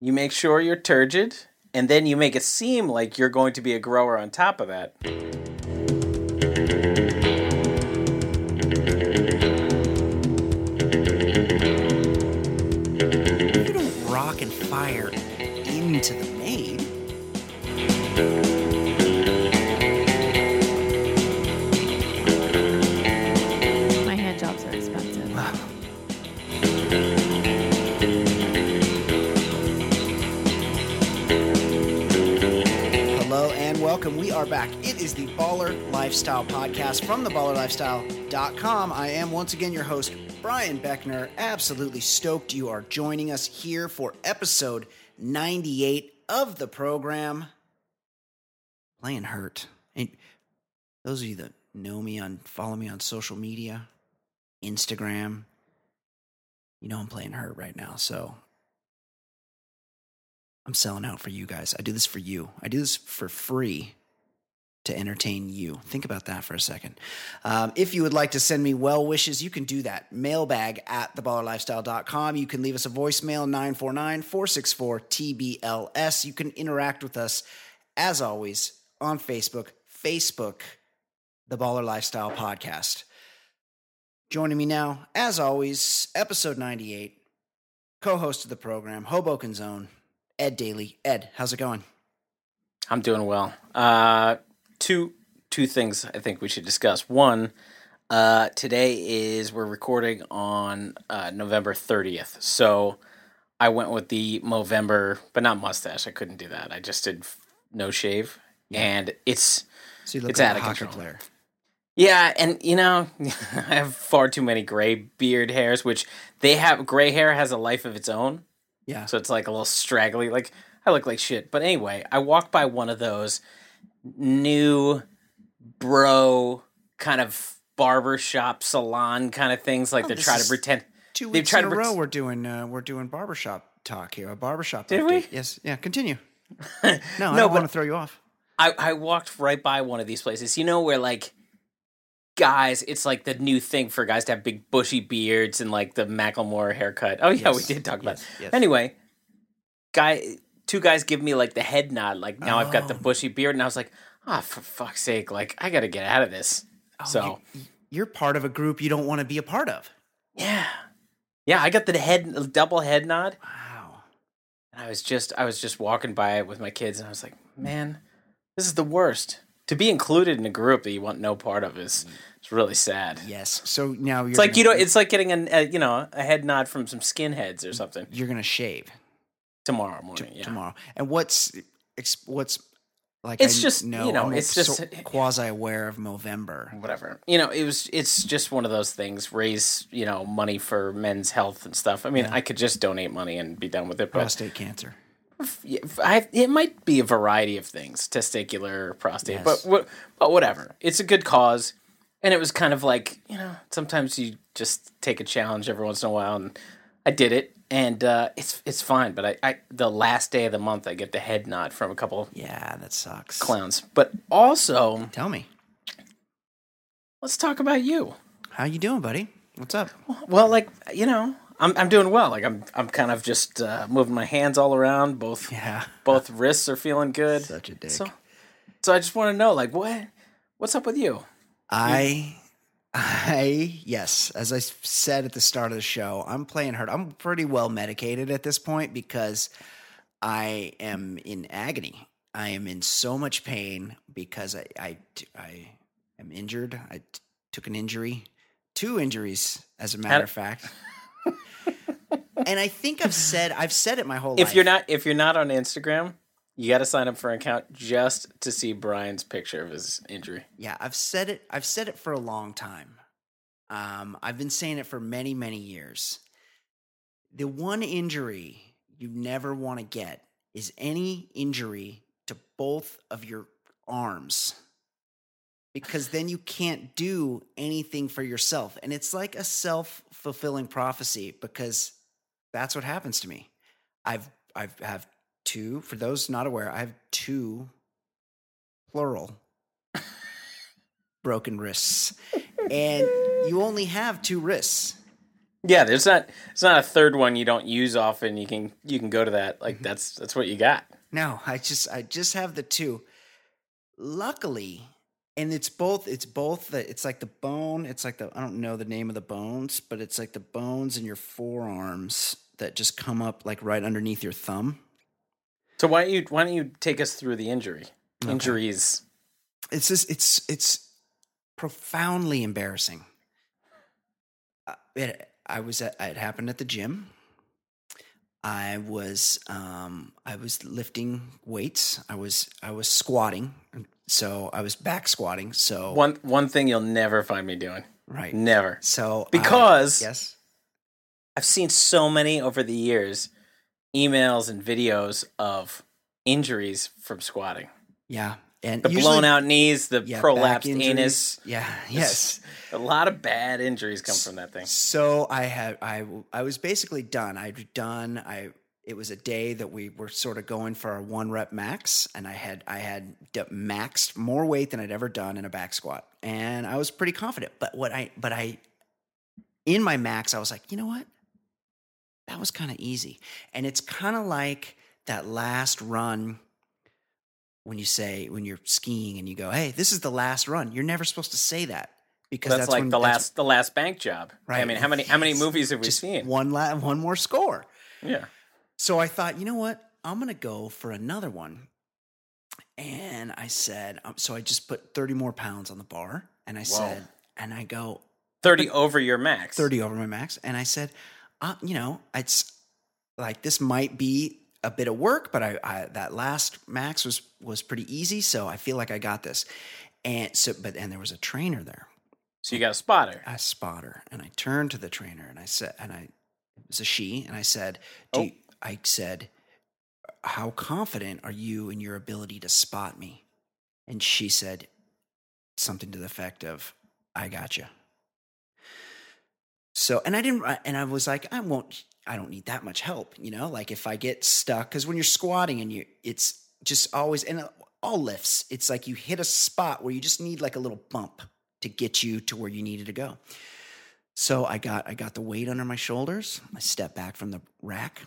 You make sure you're turgid, and then you make it seem like you're going to be a grower on top of that. You don't rock and fire into the are back. It is the Baller Lifestyle Podcast from theballerlifestyle.com. I am once again your host, Brian Beckner. Absolutely stoked you are joining us here for episode 98 of the program. Playing hurt. And those of you that know me on follow me on social media, Instagram, you know I'm playing hurt right now. So I'm selling out for you guys. I do this for you. I do this for free to entertain you. Think about that for a second. Um, if you would like to send me well wishes, you can do that. Mailbag at theballerlifestyle.com. You can leave us a voicemail 949 464 TBLS. You can interact with us, as always, on Facebook. Facebook, The Baller Lifestyle Podcast. Joining me now, as always, episode 98, co host of the program, Hoboken Zone, Ed Daly. Ed, how's it going? I'm doing well. Uh, two two things I think we should discuss. One, uh, today is we're recording on uh, November 30th, so I went with the Movember, but not mustache. I couldn't do that. I just did no shave, and it's So you look It's like out a of control. player. Yeah, and you know, I have far too many gray beard hairs, which they have. Gray hair has a life of its own, Yeah. so it's like a little straggly. Like I look like shit. But anyway, I walked by one of those new bro kind of barber shop salon kind of things. Like Oh, they try to pretend. Two They've weeks tried in a to row, ret- we're doing uh, we're doing barbershop talk here. A barbershop. Did update. we? Yes. Yeah. Continue. No, I No, don't want to throw you off. I, I walked right by one of these places. You know where like guys, it's like the new thing for guys to have big bushy beards and like the Macklemore haircut. Oh yeah, we did talk about. yes, it. yes. Anyway, guy, two guys give me like the head nod. Like now I've got the Oh. bushy beard, and I was like, ah, for fuck's sake! Like I got to get out of this. so you, you're part of a group you don't want to be a part of. yeah, yeah, I got the head double head nod. Wow. And I was just I was just walking by it with my kids, and I was like, man, this is the worst. To be included in a group that you want no part of is it's really sad. Yes. So now you're It's like gonna, you know, it's like getting an, a you know a head nod from some skinheads or something you're gonna shave tomorrow t- morning. yeah. tomorrow. And what's what's like? It's I just, know, you know, I'm it's just- eh, quasi aware of Movember. Whatever. You know, it was. It's just one of those things. Raise you know money for men's health and stuff. I mean, Yeah. I could just donate money and be done with it. But Prostate cancer. Yeah, I, it might be a variety of things, testicular, prostate, Yes. but but whatever. It's a good cause, and it was kind of like you know sometimes you just take a challenge every once in a while, and I did it, and uh, it's it's fine. But I, I the last day of the month I get the head nod from a couple Yeah, that sucks. clowns, but also Tell me, let's talk about you. how you doing, buddy? What's up? Well, like you know, I'm I'm doing well. Like I'm I'm kind of just uh, moving my hands all around. Both Yeah. both wrists are feeling good. Such a dick. So, so I just want to know, like, what, what's up with you? I, I yes, as I said at the start of the show, I'm playing hurt. I'm pretty well medicated at this point because I am in agony. I am in so much pain because I I, I am injured. I t- took an injury, two injuries, as a matter of fact. and I think I've said I've said it my whole life. If you're not, if you're not on Instagram, you got to sign up for an account just to see Brian's picture of his injury. Yeah, I've said it. I've said it for a long time. Um, I've been saying it for many, many years. The one injury you never want to get is any injury to both of your arms, because then you can't do anything for yourself, and it's like a self fulfilling prophecy because that's what happens to me. I've I've have two. For those not aware, I have two plural broken wrists. And you only have two wrists. Yeah, there's not it's not a third one you don't use often. You can you can go to that. Mm-hmm. Like that's that's what you got. No, I just I just have the two. Luckily, and it's both it's both the it's like the bone, it's like the I don't know the name of the bones, but it's like the bones in your forearms that just come up like right underneath your thumb. So why don't you why don't you take us through the injury? Okay. Injuries. It's just it's it's profoundly embarrassing. Uh, It, I was at it happened at the gym. I was um, I was lifting weights. I was I was squatting, so I was back squatting. So One one thing you'll never find me doing. right. Never. So I- Because yes, I've seen so many over the years emails and videos of injuries from squatting. yeah, and The usually- blown out knees, the yeah, prolapsed anus. Yeah, yes. A lot of bad injuries come from that thing. So I had I I was basically done. I'd done. I it was a day that we were sort of going for our one rep max, and I had I had d- maxed more weight than I'd ever done in a back squat, and I was pretty confident. But what I but I in my max, I was like, you know what, that was kind of easy, and it's kind of like that last run. When you say when you're skiing and you go, "Hey, this is the last run," you're never supposed to say that because That's, that's, like when, the that's- last the last bank job. Right? I mean, how many how many movies have we just seen? one la- one more score. Yeah. So I thought, you know what? I'm gonna go for another one. And I said, um, so I just put 30 more pounds on the bar, and I said, and I go 30 over your max. 30 over my max, and I said, uh, you know, it's like this might be a bit of work, but I, I that last max was was pretty easy, so I feel like I got this. And so, but and there was a trainer there, So you got a spotter. a spotter and I turned to the trainer and I said, and I, it was a she, and I said, Do Oh. you, I said, how confident are you in your ability to spot me? And she said something to the effect of, I got you. So, and I didn't, and I was like, I won't, I don't need that much help, you know, like if I get stuck, because when you're squatting and you, it's just always, and uh, all lifts, it's like you hit a spot where you just need like a little bump to get you to where you needed to go. So I got I got the weight under my shoulders. I stepped back from the rack,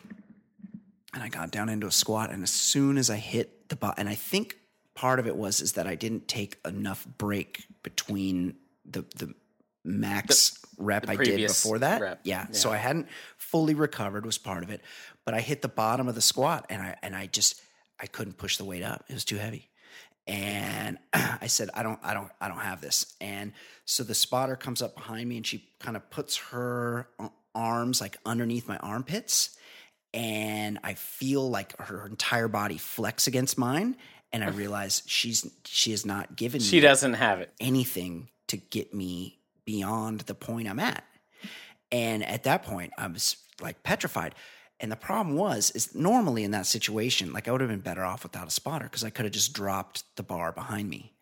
and I got down into a squat. And as soon as I hit the bot, and I think part of it was is that I didn't take enough break between the the max rep I did before that. rep, Yeah. So. I hadn't fully recovered was part of it, but I hit the bottom of the squat, and I and I just I couldn't push the weight up. It was too heavy and I said, I don't, I don't, I don't have this. And so the spotter comes up behind me and she kind of puts her arms like underneath my armpits. And I feel like her entire body flex against mine. And I realize she's, she has not given She me doesn't have it. anything to get me beyond the point I'm at. And at that point, I was like petrified. And the problem was, is normally in that situation, like I would have been better off without a spotter because I could have just dropped the bar behind me.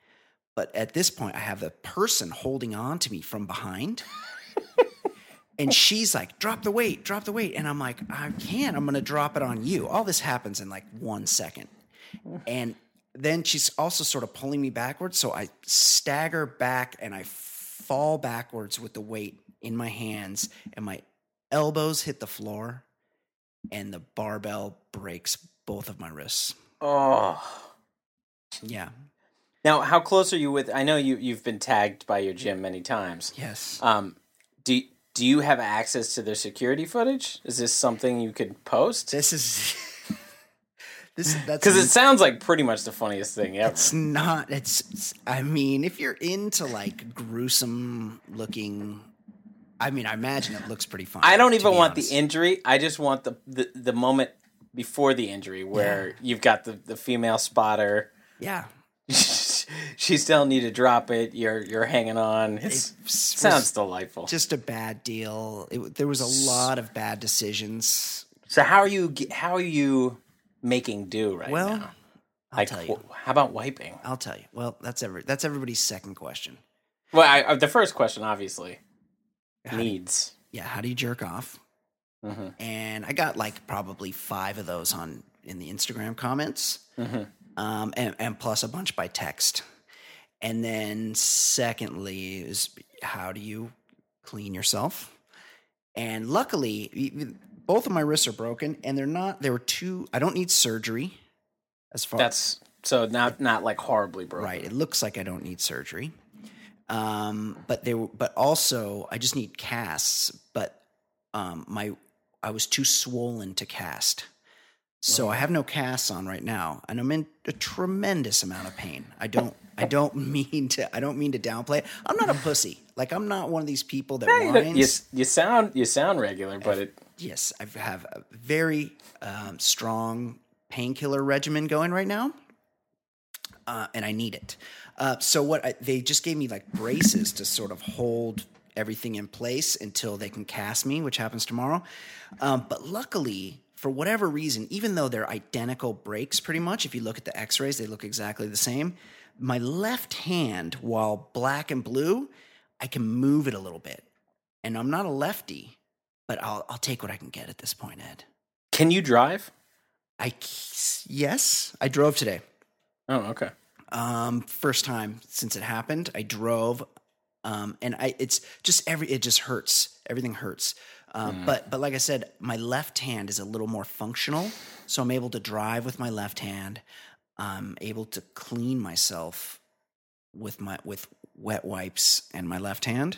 But at this point, I have the person holding on to me from behind. and she's like, drop the weight, drop the weight. And I'm like, I can't. I'm going to drop it on you. All this happens in like one second. And then she's also sort of pulling me backwards. So I stagger back and I fall backwards with the weight in my hands, and my elbows hit the floor, and the barbell breaks both of my wrists. Oh. Yeah. Now, how close are you with I know you you've been tagged by your gym many times. Yes. Um do do you have access to their security footage? Is this something you could post? This is. this that's Cuz it sounds like pretty much the funniest thing ever. It's not. It's, it's. I mean, if you're into like gruesome looking, I mean, I imagine it looks pretty fun. I don't even want honest. the injury. I just want the the, the moment before the injury where you've got the, the female spotter. Yeah. She's telling you to drop it. You're you're hanging on. It's, was sounds delightful. Just a bad deal. It, there was a lot of bad decisions. so how are you how are you making do right Well, now? I'll tell you. how about wiping? I'll tell you. Well, that's every. That's everybody's second question. Well, I, uh, the first question obviously How do- needs. yeah. How do you jerk off? Mhm. And I got like probably five of those on in the Instagram comments, Mhm. um, and, and plus a bunch by text. And then secondly is how do you clean yourself? And luckily, both of my wrists are broken, and they're not. They were too. I don't need surgery. As far That's so not not like horribly broken. right, it looks like I don't need surgery. Um, but they were, but also I just need casts. But um, my I was too swollen to cast, so I have no casts on right now, and I'm in a tremendous amount of pain. I don't. I don't mean to. I don't mean to downplay it. I'm not a pussy. Like I'm not one of these people that whines. you, you sound you sound regular, but it Yes, I have a very um, strong painkiller regimen going right now, uh, and I need it. Uh, so what I, they just gave me like braces to sort of hold everything in place until they can cast me, which happens tomorrow. Um, but luckily, for whatever reason, even though they're identical breaks, pretty much, if you look at the X-rays, they look exactly the same. My left hand, while black and blue, I can move it a little bit, and I'm not a lefty but I'll I'll take what I can get at this point, Ed. can you drive? I yes, I drove today. Oh, okay. Um, first time since it happened, I drove, um, and I it's just every it just hurts. Everything hurts. Um, But but like I said, my left hand is a little more functional, so I'm able to drive with my left hand. I'm able to clean myself with my with wet wipes and my left hand.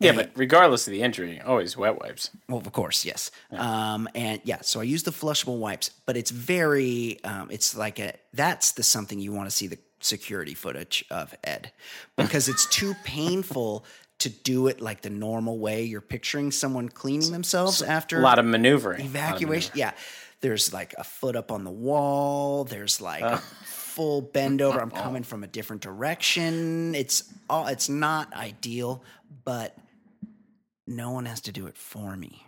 Yeah, And- but regardless of the injury, always wet wipes. Well, of course, yes. Um, and yeah, so I use the flushable wipes, but it's very, um, it's like a, that's the something you want to see the security footage of Ed because it's too painful to do it like the normal way you're picturing someone cleaning themselves after A lot of maneuvering. Lot of evacuation. Yeah. There's like a foot up on the wall. There's like a full bend over. I'm coming from a different direction. It's all, it's not ideal, but no one has to do it for me.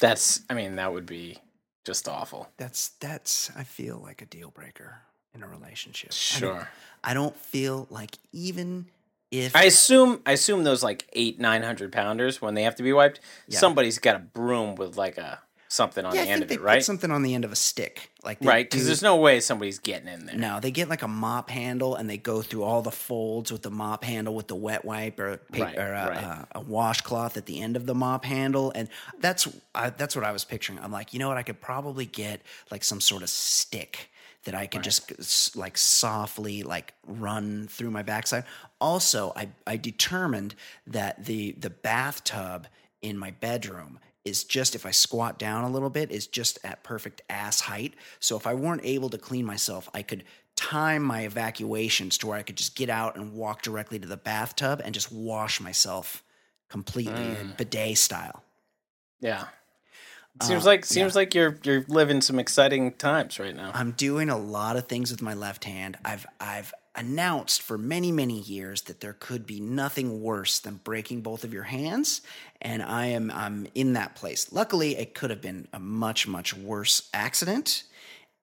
That's, I mean, that would be just awful. That's that's I feel like a deal breaker in a relationship. I don't- Sure. I don't feel like even if I assume, I assume those like eight, nine hundred pounders when they have to be wiped, Yeah. somebody's got a broom with like a something on yeah, the end of it, right? something on the end of a stick, like Right, because there's no way somebody's getting in there. No, they get like a mop handle and they go through all the folds with the mop handle with the wet wipe or, pa- Right, or a, right. a, a washcloth at the end of the mop handle, and that's I, that's what I was picturing. I'm like, you know what? I could probably get like some sort of stick that I could just like softly like run through my backside. Also, I I determined that the the bathtub in my bedroom is just if I squat down a little bit is just at perfect ass height. So if I weren't able to clean myself, I could time my evacuations to where I could just get out and walk directly to the bathtub and just wash myself completely bidet style. Yeah. It seems Uh, like seems like you're you're living some exciting times right now. I'm doing a lot of things with my left hand. I've I've announced for many many years that there could be nothing worse than breaking both of your hands, and I am I'm in that place. Luckily, it could have been a much much worse accident,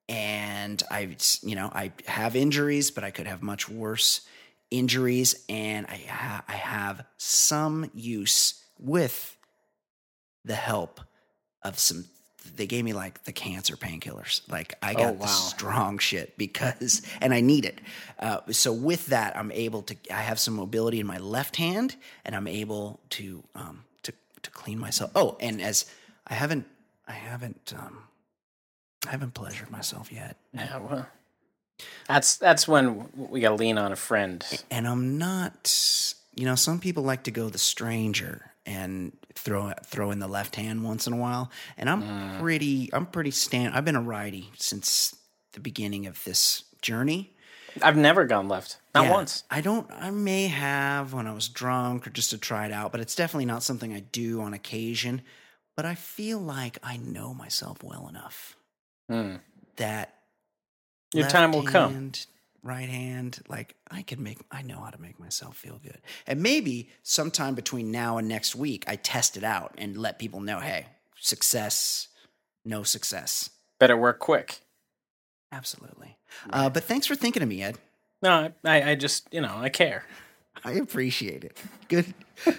and I you know I have injuries, but I could have much worse injuries, and I ha- I have some use with the help of some they gave me like the cancer painkillers. Like i got Oh, the strong shit because and i need it. Uh, so with that i'm able to i have some mobility in my left hand and i'm able to um to clean myself. Oh and as i haven't i haven't um i haven't pleasured myself yet. Yeah, well, that's that's when we got to lean on a friend. and i'm not you know some people like to go the stranger and throw throw in the left hand once in a while. And i'm pretty i'm pretty stand i've been a righty since the beginning of this journey I've never gone left, not Yeah, once. i don't i may have when i was drunk or just to try it out but it's definitely not something i do on occasion but i feel like i know myself well enough Hmm. that Your time will come. Right hand, like I can make, I know how to make myself feel good. And maybe sometime between now and next week, I test it out and let people know, hey, success, no success. Better work quick. Absolutely. Uh, but thanks for thinking of me, Ed. No, I, I, just you know I care. I appreciate it. Good,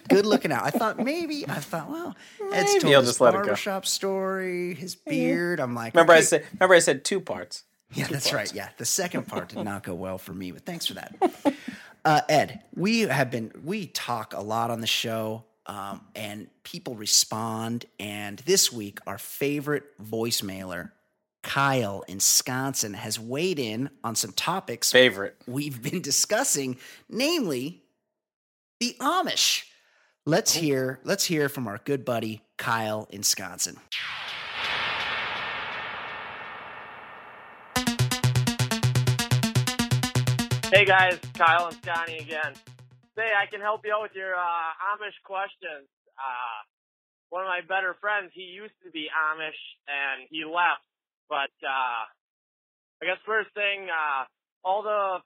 good looking out. I thought maybe I thought, well, Ed's Maybe told I'll his just let barbershop story, his beard. I'm like, Remember I said remember I said two parts. Yeah, that's right. Yeah, the second part did not go well for me, but thanks for that. Uh, Ed, we have been we talk a lot on the show um, and people respond. And this week, our favorite voicemailer, Kyle in Wisconsin, has weighed in on some topics Favorite. we've been discussing, namely the Amish. Let's hear let's hear from our good buddy Kyle in Wisconsin. Hey guys, Kyle and Scotty again. Say, I can help you out with your uh, Amish questions. Uh, one of my better friends, he used to be Amish and he left. But uh, I guess first thing, uh, all the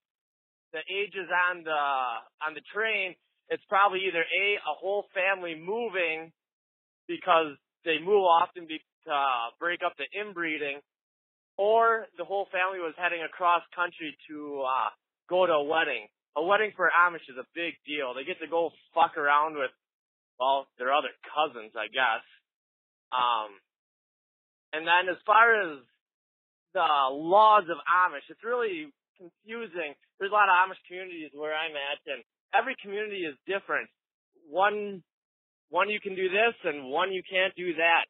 the ages on the on the train, it's probably either a a whole family moving because they move often be, to break up the inbreeding, or the whole family was heading across country to uh, go to a wedding. A wedding for Amish is a big deal. They get to go fuck around with, well, their other cousins, I guess. Um, and then as far as the laws of Amish, it's really confusing. There's a lot of Amish communities where I'm at, and every community is different. One, one you can do this, and one you can't do that.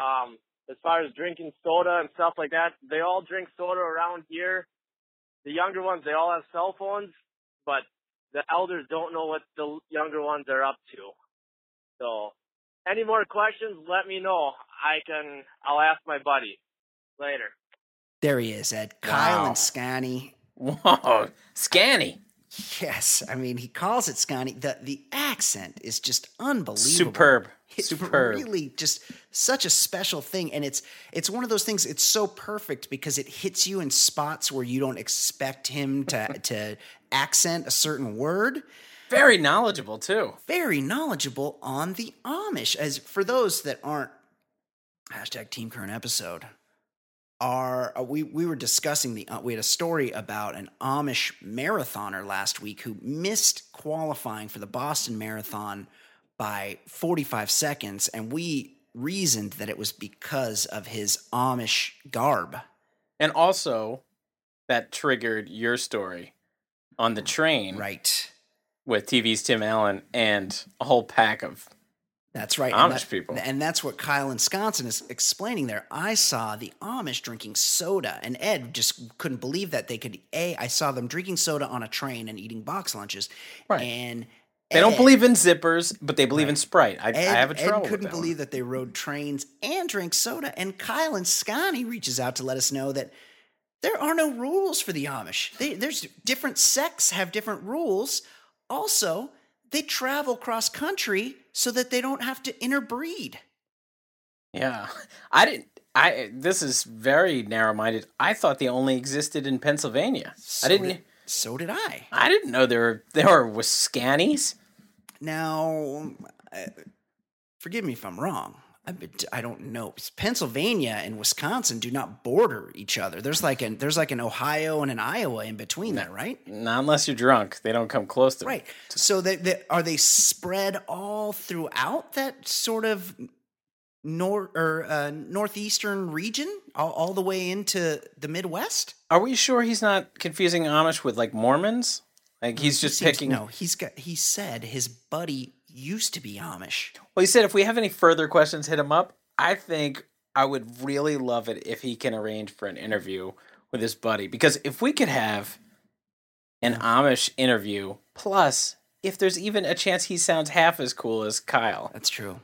Um, as far as drinking soda and stuff like that, they all drink soda around here the younger ones, they all have cell phones, but the elders don't know what the younger ones are up to. So, any more questions, let me know. I can, I'll ask my buddy later. There he is, Ed. Kyle Wow. and Scanny. Whoa, Scanny. Yes, I mean he calls it Scotty. The the accent is just unbelievable. Superb. It's Superb. really just such a special thing, and it's it's one of those things. It's so perfect because it hits you in spots where you don't expect him to to accent a certain word. Very knowledgeable too. Very knowledgeable on the Amish. As for those that aren't hashtag Team Current episode, are uh, we we were discussing the uh, we had a story about an Amish marathoner last week who missed qualifying for the Boston Marathon by 45 seconds and we reasoned that it was because of his Amish garb. And also, that triggered your story on the train Right. with TV's Tim Allen and a whole pack of. That's right. Amish and that- people. And that's what Kyle in Wisconsin is explaining there. I saw the Amish drinking soda, and Ed just couldn't believe that they could. A, I saw them drinking soda on a train and eating box lunches. Right. And They don't believe in zippers, but they believe in Sprite. I, I Ed, have a trouble Ed couldn't that one. believe that they rode trains and drank soda. And Kyle and Scotty reaches out to let us know that there are no rules for the Amish. They, there's different sects have different rules. Also, they travel cross country so that they don't have to interbreed. Yeah, I didn't. I this is very narrow minded. I thought they only existed in Pennsylvania. So I didn't. Did, so did I. I didn't know there were there were Wiscanis. Now, uh, forgive me if I'm wrong. I, don't know. Pennsylvania and Wisconsin do not border each other. There's like an there's like an Ohio and an Iowa in between there, right? Not unless you're drunk, they don't come close to. Right. So they, they are they spread all throughout that sort of nor or uh, northeastern region, all, all the way into the Midwest. Are we sure he's not confusing Amish with like Mormons? Like he's just Seems- picking. No, he's got. He said his buddy used to be Amish. Well, he said if we have any further questions, hit him up. I think I would really love it if he can arrange for an interview with his buddy. Because if we could have an Amish interview, plus if there's even a chance he sounds half as cool as Kyle, That's true.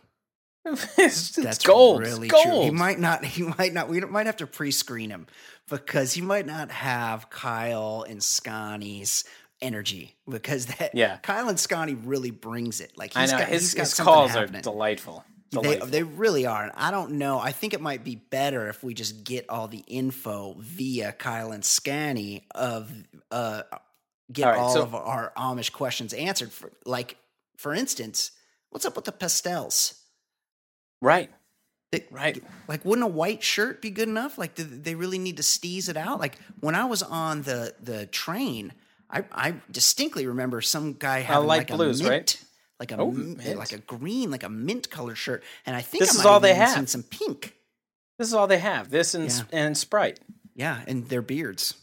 it's, That's gold. Really it's true. gold. He might not. He might not. We might have to pre-screen him because he might not have Kyle and Scotty's energy because that. Yeah. Kyle and Scotty really brings it. Like I know got, his, he's got his calls are happening. delightful. They, they really are. And I don't know. I think it might be better if we just get all the info via Kyle and Scanny of uh get All right, all so- of our Amish questions answered. For like, for instance, what's up with the pastels? right. They- Right. Like, wouldn't a white shirt be good enough? Like, do they really need to steeze it out? Like, when I was on the the train, I, I distinctly remember some guy having light like blues, a mint, right? like a Oh, like a green, like a mint colored shirt, and I think This I is all have they have. seen some pink. This is all they have. This and Yeah. and Sprite. Yeah, and their beards.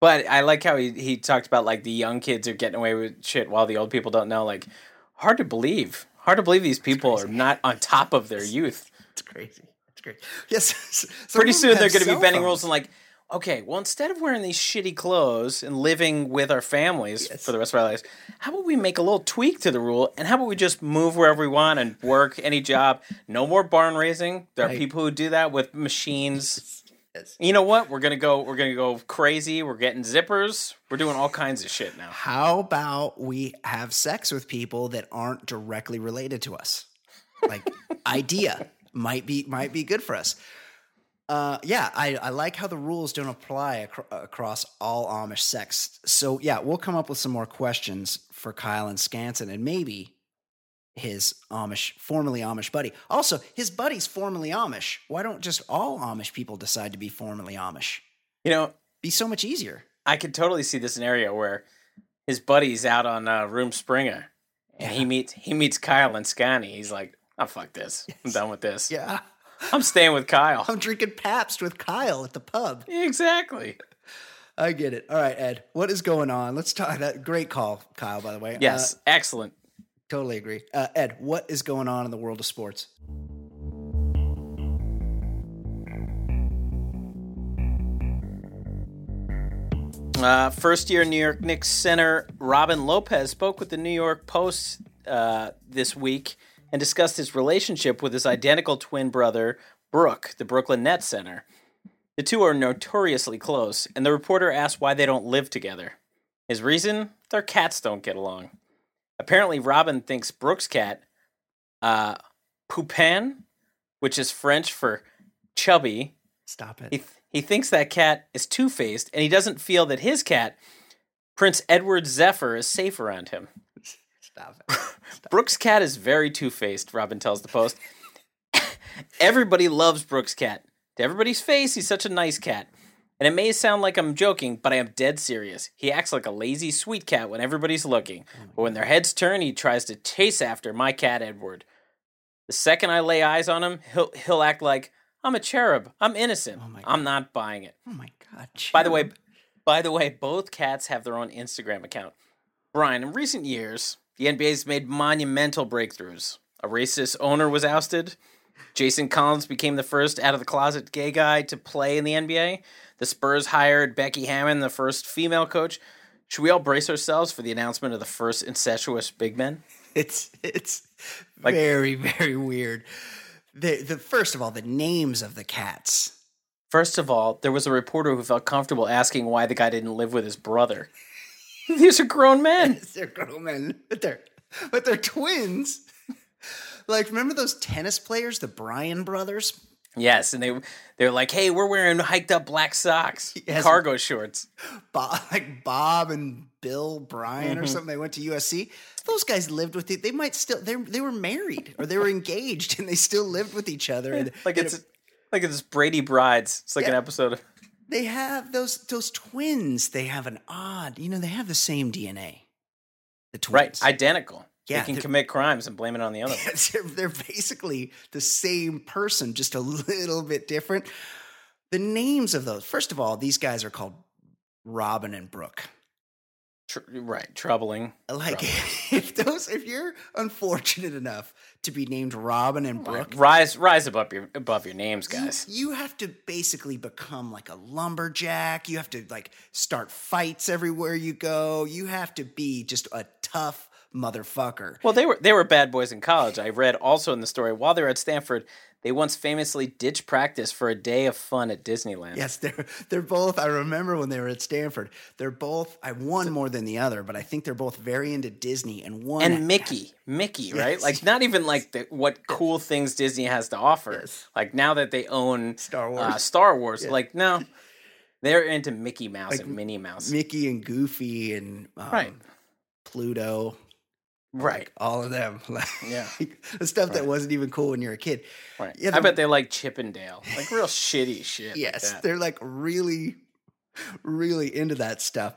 But I like how he, he talked about like the young kids are getting away with shit while the old people don't know. Like, hard to believe. Hard to believe these people are not on top of their youth. It's crazy. It's crazy. Yes. Pretty soon they're going to be bending phones. rules and like, okay, well, instead of wearing these shitty clothes and living with our families Yes. for the rest of our lives, how about we make a little tweak to the rule and how about we just move wherever we want and work any job? No more barn raising. There are Right. people who do that with machines. Yes. You know what? We're gonna go. We're gonna go crazy. We're getting zippers. We're doing all kinds of shit now. How about we have sex with people that aren't directly related to us? Like idea might be might be good for us. Uh, yeah, I, I like how the rules don't apply acro- across all Amish sects. So yeah, we'll come up with some more questions for Kyle and Scanson, and maybe his Amish, formerly Amish buddy. Also, his buddy's formerly Amish. Why don't just all Amish people decide to be formerly Amish? You know, Be so much easier. I could totally see this scenario where his buddy's out on uh, Rumspringa, and he meets he meets Kyle and Scotty. He's like, "Oh fuck this! I'm done with this. Yeah, I'm staying with Kyle." I'm drinking Pabst with Kyle at the pub. exactly. I get it. All right, Ed, what is going on? Let's talk. That great call, Kyle. By the way, Yes, Uh, excellent. totally agree. Uh, Ed, what is going on in the world of sports? Uh, first year New York Knicks center Robin Lopez spoke with the New York Post uh, this week and discussed his relationship with his identical twin brother, Brooke, the Brooklyn Nets center. The two are notoriously close, and the reporter asked why they don't live together. His reason? Their cats don't get along. Apparently, Robin thinks Brooke's cat, uh, Poupin, which is French for chubby, Stop he, it. th- he thinks that cat is two faced, and he doesn't feel that his cat, Prince Edward Zephyr, is safe around him. Stop it. Brooks' cat is very two faced, Robin tells the Post. Everybody loves Brooks' cat. To everybody's face, he's such a nice cat. And it may sound like I'm joking, but I am dead serious. He acts like a lazy, sweet cat when everybody's looking. But when their heads turn, he tries to chase after my cat, Edward. The second I lay eyes on him, he'll, he'll act like, I'm a cherub. I'm innocent. Oh I'm not buying it. Oh my god. By the way, by the way, both cats have their own Instagram account. Brian, in recent years, the NBA's made monumental breakthroughs. A racist owner was ousted. Jason Collins became the first out of the closet gay guy to play in the NBA. The Spurs hired Becky Hammon, the first female coach. Should we all brace ourselves for the announcement of the first incestuous big men? it's it's Like- very very weird. The the first of all, the names of the cats. First of all, there was a reporter who felt comfortable asking why the guy didn't live with his brother. These are grown men. They're grown men, but they're but they're twins. Like remember those tennis players, the Bryan brothers? Yes, and they they're like, "Hey, we're wearing hiked up black socks, Yes. cargo shorts." Bob, like Bob and Bill Bryan Mm-hmm. or something. They went to USC. Those guys lived with it. They might still they they were married or they were engaged and they still lived with each other. And Like and it's like it's Brady Brides. It's like an episode of they have those those twins. They have an odd, you know, they have the same DNA. The twins, right, identical. Yeah, they can commit crimes and blame it on the other. they're, they're basically the same person, just a little bit different. The names of those, first of all, these guys are called Robin and Brooke. Tr- right, troubling. Like Troubling. if those, if you're unfortunate enough to be named Robin and Brooke, Rise, rise above your above your names, you- guys. You, have to basically become like a lumberjack. You have to like start fights everywhere you go. You have to be just a tough motherfucker. Well, they were they were bad boys in college. I read also in the story while they were at Stanford, they once famously ditched practice for a day of fun at Disneyland. Yes, they're they're both. I remember when they were at Stanford. They're both. I one more than the other, but I think they're both very into Disney. And one and Mickey, Mickey, right? Yes. Like not even like the, what cool things Disney has to offer. Yes. Like now that they own Star Wars. uh, Star Wars, Yeah. like no, they're into Mickey Mouse Like and Minnie Mouse, Mickey and Goofy and um, Right. Pluto, right? all of them. Like, Yeah. the stuff that wasn't even cool when you were a kid. Right. Yeah, I bet they like Chippendale, like real shitty shit. Yes, that. they're like really, really into that stuff.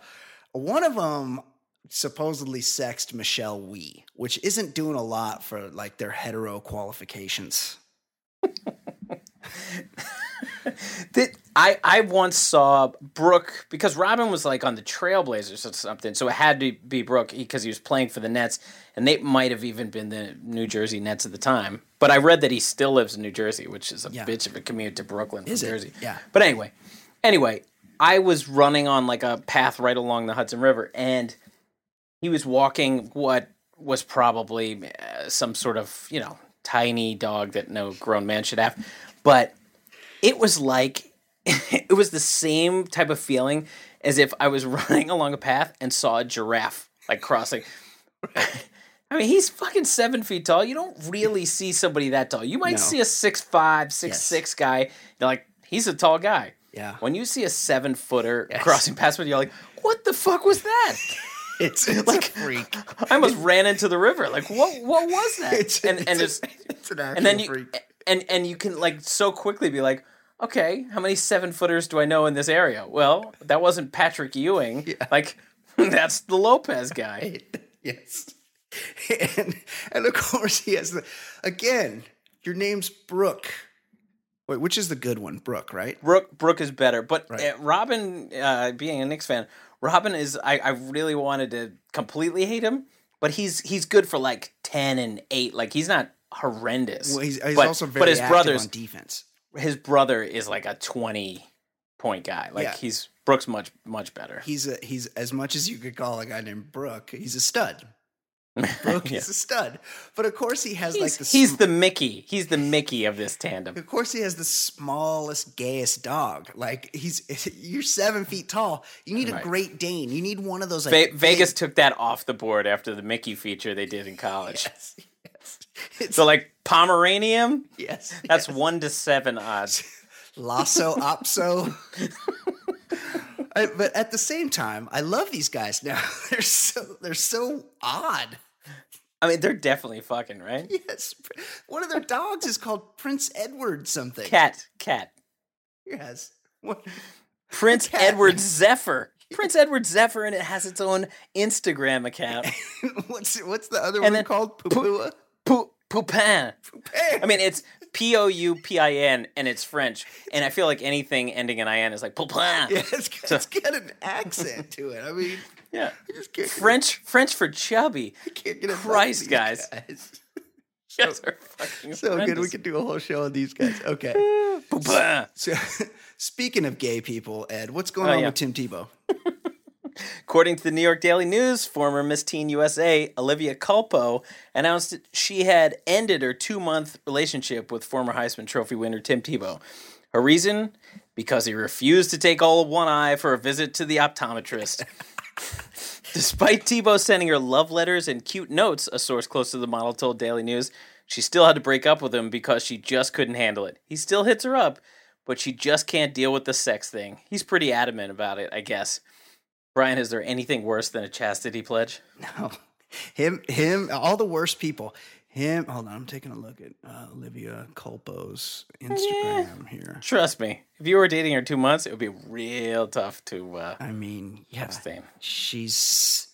One of them supposedly sexed Michelle Wie, which isn't doing a lot for like their hetero qualifications. That- I I once saw Brooke because Robin was like on the Trailblazers or something, so it had to be Brooke because he was playing for the Nets, and they might have even been the New Jersey Nets at the time. But I read that he still lives in New Jersey, which is a Yeah. bitch of a commute to Brooklyn from Is it? Jersey. Yeah. But anyway, anyway, I was running on like a path right along the Hudson River, and he was walking what was probably uh, some sort of you know tiny dog that no grown man should have, but it was like it was the same type of feeling as if I was running along a path and saw a giraffe like crossing. I mean, he's fucking seven feet tall. You don't really see somebody that tall. You might No. see a six five, six Yes. six guy. You're like, he's a tall guy. Yeah. When you see a seven footer Yes. crossing past me, you're like, what the fuck was that? It's, it's Like- a freak. I almost ran into the river. Like, what? What was that? It's, and and it's, it's it's and then you freak. and and you can like so quickly be like, okay, how many seven footers do I know in this area? Well, that wasn't Patrick Ewing. Like, that's the Lopez guy. yes. And and of course he has the again, your name's Brooke. Wait, which is the good one? Brooke, right? Brooke Brooke is better, but Right. uh, Robin, uh, being a Knicks fan, Robin is I, I really wanted to completely hate him, but he's he's good for like ten and eight. Like he's not horrendous. Well, he's, he's but, also very but his active brothers on defense. His brother is like a twenty point guy. Like Yeah. he's Brooks much much better. He's a he's as much as you could call a guy named Brooke. He's a stud. Brooke Yeah. is a stud. But of course he has He's, like the he's the Mickey. He's the Mickey of this tandem. Of course, he has the smallest, gayest dog. Like he's, you're seven feet tall. You need a Great Dane. You need one of those. Like, Ve- big- Vegas took that off the board after the Mickey feature they did in college. Yes, So like Pomeranian, yes, that's yes. one to seven odds. Lhasa Apso. I, but at the same time, I love these guys now. They're so they're so odd. I mean, they're definitely fucking right. Yes, one of their dogs is called Prince Edward something. Cat, cat. Yes. What? Prince Cat. Edward Zephyr. Prince Edward Zephyr, and it has its own Instagram account. what's what's the other And one called? Pupua. Pou- Poupin. Hey, I mean, it's P O U P I N, and it's French. And I feel like anything ending in I N is like Poupin. yeah, it's, got- it's got an accent to it. I mean, Yeah. I French, French for chubby. I can't get Christ, guys. guys. Are So good. We could do a whole show on these guys. Okay. Poupin. So, speaking of gay people, Ed, what's going Oh, on yeah. with Tim Tebow? According to the New York Daily News, former Miss Teen USA Olivia Culpo announced that she had ended her two month relationship with former Heisman Trophy winner Tim Tebow. Her reason? Because he refused to take all of one eye for a visit to the optometrist. Despite Tebow sending her love letters and cute notes, a source close to the model told Daily News, she still had to break up with him because she just couldn't handle it. He still hits her up, but she just can't deal with the sex thing. He's pretty adamant about it, I guess. Brian, is there anything worse than a chastity pledge? No, him, him, all the worst people. Him. Hold on, I'm taking a look at uh, Olivia Culpo's Instagram here. Trust me, if you were dating her two months, it would be real tough to uh, I mean, yeah, abstain. she's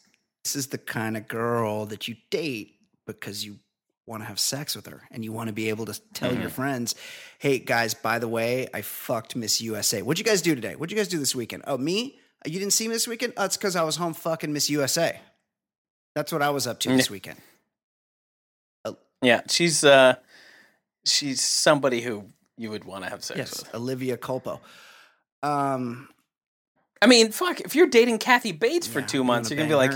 this is the kind of girl that you date because you want to have sex with her and you want to be able to tell Mm-hmm. your friends, "Hey guys, by the way, I fucked Miss USA. What'd you guys do today? What'd you guys do this weekend? Oh, me? You didn't see me this weekend? Oh, it's because I was home fucking Miss USA. That's what I was up to this weekend. Yeah, she's uh, she's somebody who you would want to have sex Yes, with. Olivia Culpo. Um, I mean, fuck, if you're dating Kathy Bates for yeah, two months, you're gonna be like,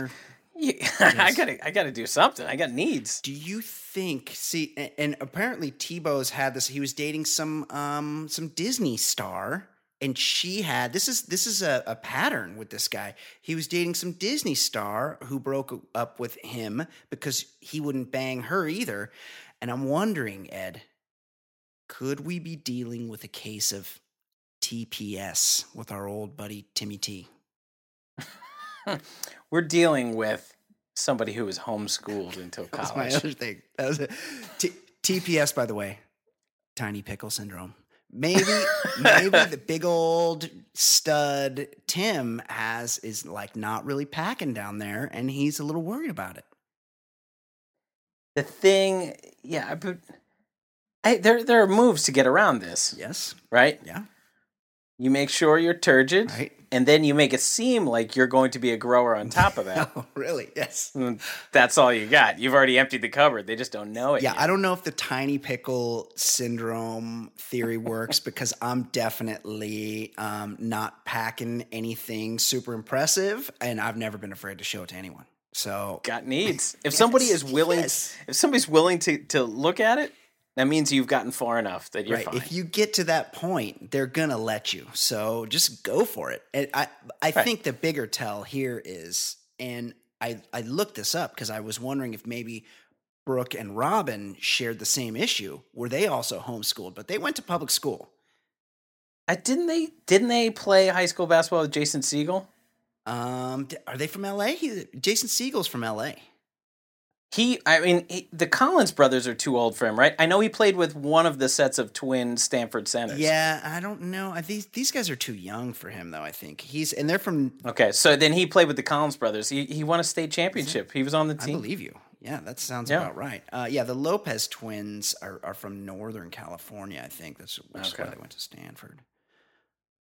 yeah, I gotta, I gotta do something. I got needs. Do you think? See, and, and apparently Tebow's had this. He was dating some um some Disney star, and she had this is this is a, a pattern with this guy. He was dating some Disney star who broke up with him because he wouldn't bang her either. And I'm wondering, Ed, could we be dealing with a case of TPS with our old buddy Timmy T? We're dealing with somebody who was homeschooled until That was my college. other thing. That was it. T- TPS, by the way, tiny pickle syndrome. Maybe, maybe the big old stud Tim has is like not really packing down there, and he's a little worried about it. The thing, yeah, but I, there there are moves to get around this, Yes, right? yeah, You make sure you're turgid, Right. And then you make it seem like you're going to be a grower on top of that. Oh, really? Yes. That's all you got. You've already emptied the cupboard. They just don't know it. Yeah, yet. I don't know if the tiny pickle syndrome theory works because I'm definitely um, not packing anything super impressive, and I've never been afraid to show it to anyone. So got needs. If somebody Yes, is willing, yes. if somebody's willing to to look at it, that means you've gotten far enough that you're right, fine. if you get to that point, they're gonna let you. So just go for it. And I I Right. think the bigger tell here is, and I I looked this up because I was wondering if maybe. Brook and Robin shared the same issue. Were they also homeschooled? But they went to public school. I didn't they didn't they play high school basketball with Jason Segel? Um, are they from LA? He, Jason Segel's from LA. He, I mean, he, the Collins brothers are too old for him, right? I know he played with one of the sets of twin Stanford centers. Yeah, I don't know. I, these these guys are too young for him, though. I think he's and they're from. Okay, so then he played with the Collins brothers. He he won a state championship. He was on the I team. believe you. Yeah, that sounds Yeah. about right. Uh, yeah, the Lopez twins are, are from Northern California. I think that's which is why they went to Stanford.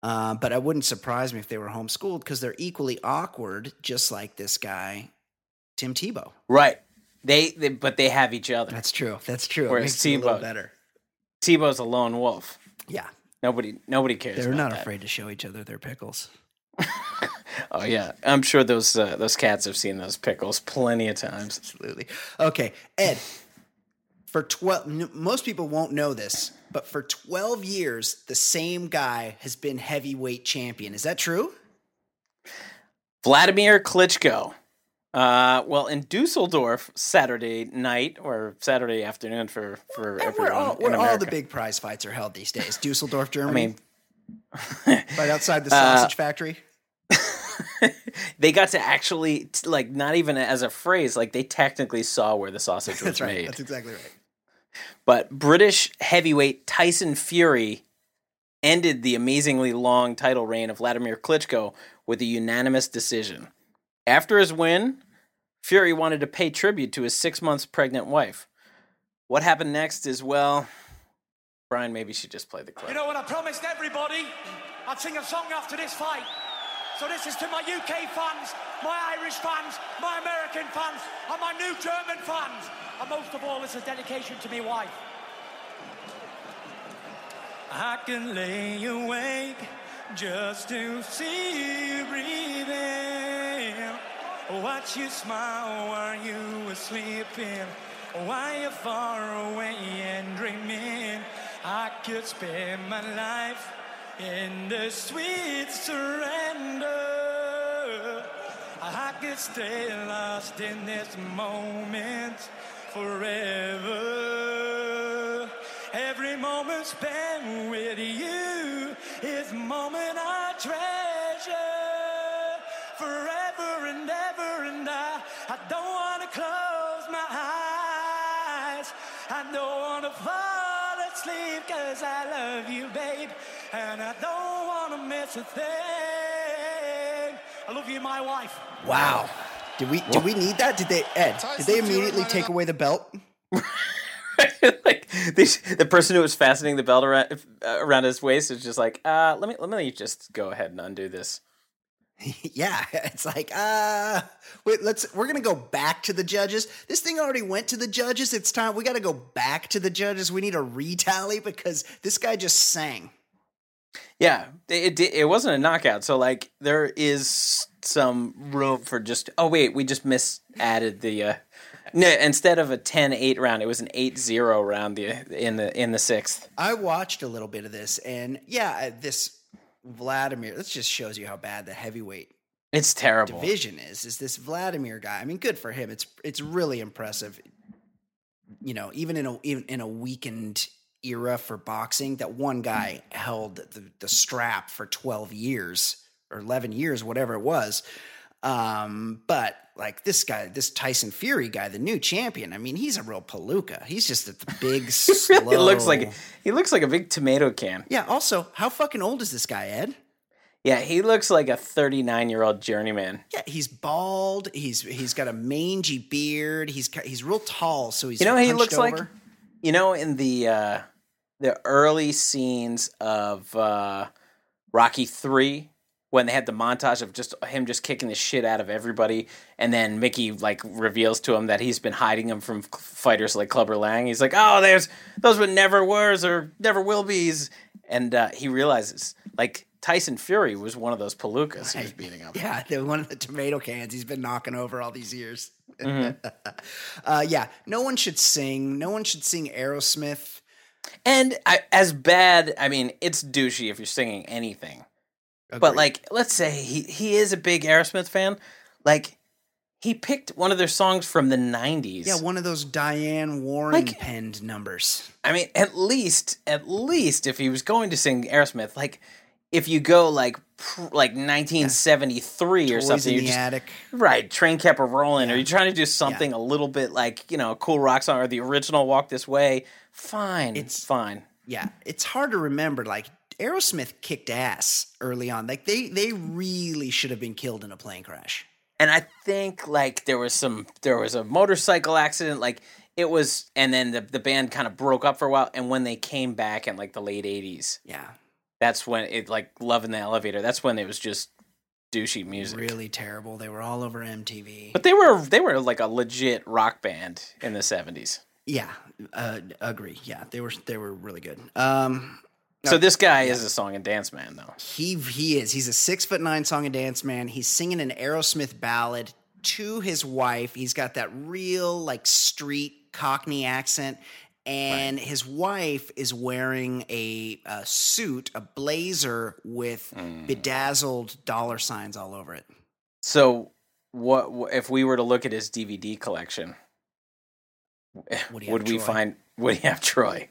Uh, but I wouldn't surprise me if they were homeschooled because they're equally awkward, just like this guy, Tim Tebow. Right. They, they but they have each other. That's true. That's true. Whereas makes it a little Tebow- better. Tebow's a lone wolf. Yeah, Nobody nobody cares. they're not that. afraid to show each other their pickles. Oh yeah, I'm sure those uh, those cats have seen those pickles plenty of times. Absolutely. Okay, Ed. For twelve, n- most people won't know this, but for twelve years, the same guy has been heavyweight champion. Is that true? Vladimir Klitschko. Uh, well, in Dusseldorf Saturday night or Saturday afternoon for for And everyone where all, where all the big prize fights are held these days. Dusseldorf, I Germany, mean, right outside the uh, sausage factory. they got to actually like not even as a phrase, like they technically saw where the sausage was That's right. made. That's exactly right. But British heavyweight Tyson Fury ended the amazingly long title reign of Vladimir Klitschko with a unanimous decision. After his win, Fury wanted to pay tribute to his six months pregnant wife. What happened next is, well, Brian maybe should just play the clip. You know what? I promised everybody I'd sing a song after this fight. So this is to my UK fans, my Irish fans, my American fans, and my new German fans. And most of all, this is dedication to my wife. I can lay awake just to see you breathing. Watch you smile while you were sleeping. While you're far away and dreaming, I could spend my life in the sweet surrender. I could stay lost in this moment forever. Every moment spent with you is a moment I treasure love you, babe. And I don't want to miss a thing. I love you, my wife. Wow. Did we do we need that? Did they Ed? Did they immediately take away the belt? like this, the person who was fastening the belt around, uh, around his waist is just like, uh, let me let me just go ahead and undo this. yeah, it's like uh wait, let's we're going to go back to the judges. This thing already went to the judges. It's time we got to go back to the judges. We need a retally because this guy just sang. Yeah, it, it it wasn't a knockout, so like there is some room for just. Oh wait, we just mis added the. Uh, no, instead of a 10-8 round, it was an 8-0 round the, in the in the sixth. I watched a little bit of this and yeah, this Vladimir, this just shows you how bad the heavyweight It's terrible. division is is this Vladimir guy. I mean, good for him. It's it's really impressive. You know, even in a even in a weakened era for boxing, that one guy held the, the strap for twelve years or eleven years, whatever it was. Um, but like this guy, this Tyson Fury guy, the new champion. I mean, he's a real palooka. He's just a big, slow. It looks like he looks like a big tomato can. Yeah. Also, how fucking old is this guy, Ed? Yeah, he looks like a 39 year old journeyman. Yeah, he's bald. He's he's got a mangy beard. He's he's real tall, so he's You know, he looks like you know in the uh, the early scenes of uh, Rocky Three, when they had the montage of just him just kicking the shit out of everybody, and then Mickey like reveals to him that he's been hiding him from fighters like Clubber Lang. He's like, "Oh, there's those were never were's or never will be's," and uh, he realizes like Tyson Fury was one of those palookas he was beating up. Yeah, the one of the tomato cans he's been knocking over all these years. Mm-hmm. uh, yeah, no one should sing. No one should sing Aerosmith. And I, as bad, I mean, it's douchey if you're singing anything. But like, let's say he he is a big Aerosmith fan. Like, he picked one of their songs from the '90s. yeah, one of those Diane Warren Like- penned numbers. I mean, at least, at least, if he was going to sing Aerosmith, like, if you go like like 1973 or Toys something, in you're just attic. right. Train kept a rolling, or Yeah. you're trying to do something a little bit like you know, a cool rock song or the original "Walk This Way." Fine, it's fine. Yeah, it's hard to remember. Like Aerosmith kicked ass early on. Like they they really should have been killed in a plane crash. and I think like there was some there was a motorcycle accident like it was and then the the band kind of broke up for a while and when they came back in like the late 80s Yeah, that's when it like love in the elevator that's when it was just douchey music really terrible. They were all over MTV. but they were they were like a legit rock band in the 70s yeah, uh, agree. Yeah, they were they were really good. Um, so this guy is a song and dance man though he he is. He's a six foot nine song and dance man. He's singing an Aerosmith ballad to his wife. He's got that real like street Cockney accent. And his wife is wearing a, a suit, a blazer with mm. bedazzled dollar signs all over it. so what if we were to look at his DVD collection Would he have would we Troy? find would he have Troy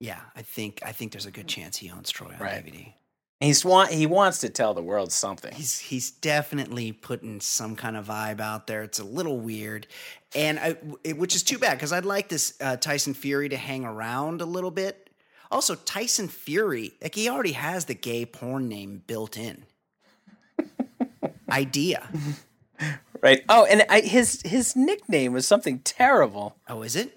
Yeah, I think I think there's a good chance he owns Troy on Right. DVD. He's want he wants to tell the world something. He's he's definitely putting some kind of vibe out there. It's a little weird, and I, it, which is too bad because I'd like this uh, Tyson Fury to hang around a little bit. Also, Tyson Fury, like he already has the gay porn name built in. Idea. right. Oh, and I, his his nickname was something terrible. Oh, is it?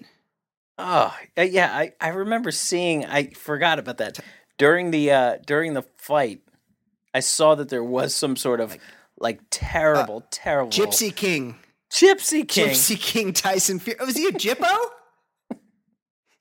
Oh, uh, yeah. I, I remember seeing. I forgot about that during the uh during the fight. I saw that there was some sort of like terrible, terrible Gypsy King. Gypsy King. Gypsy King Tyson Fury. Oh, is he a Gyppo?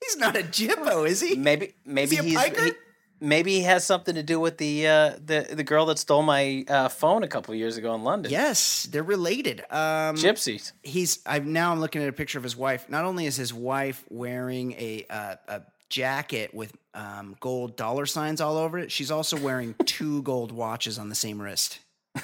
He's not a Gyppo, is he? Maybe maybe he a he's piker? he, maybe he has something to do with the uh the the girl that stole my uh, phone a couple years ago in London. Yes, they're related. Um, Gypsies. he's I've now I'm looking at a picture of his wife. Not only is his wife wearing a uh, a jacket with um, gold dollar signs all over it, she's also wearing two gold watches on the same wrist.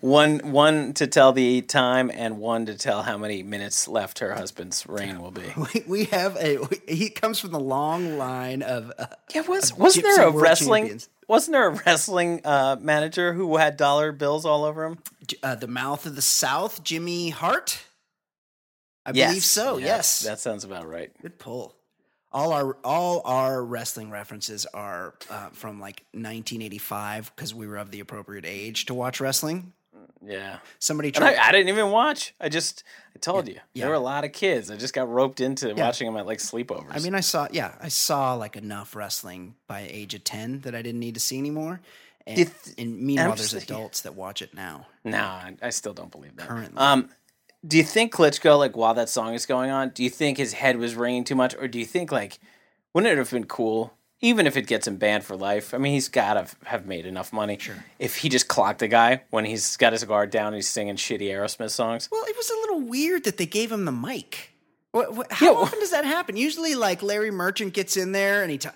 One one to tell the time and one to tell how many minutes left her husband's reign will be. We, we have a he comes from the long line of uh, Yeah, was of wasn't there a wrestling champions. wasn't there a wrestling uh, manager who had dollar bills all over him? uh, the mouth of the South, Jimmy Hart. I Yes. believe so. Yeah, yes, That sounds about right. Good pull. All our all our wrestling references are uh, from like 1985 because we were of the appropriate age to watch wrestling. Yeah. Somebody tried. I, I didn't even watch. I just I told you. yeah. There were a lot of kids. I just got roped into Yeah. watching them at like sleepovers. I mean, I saw yeah, I saw like enough wrestling by age of 10 that I didn't need to see anymore. And, th- and meanwhile, there's adults that watch it now. no, I, I still don't believe that. Currently. Um do you think Klitschko, like while that song is going on, do you think his head was ringing too much, or do you think like wouldn't it have been cool, even if it gets him banned for life? I mean, he's got to have made enough money. Sure. If he just clocked the guy when he's got his guard down and he's singing shitty Aerosmith songs. Well, it was a little weird that they gave him the mic. What, what, how Yeah, often does that happen? Usually, like Larry Merchant gets in there and he. ta-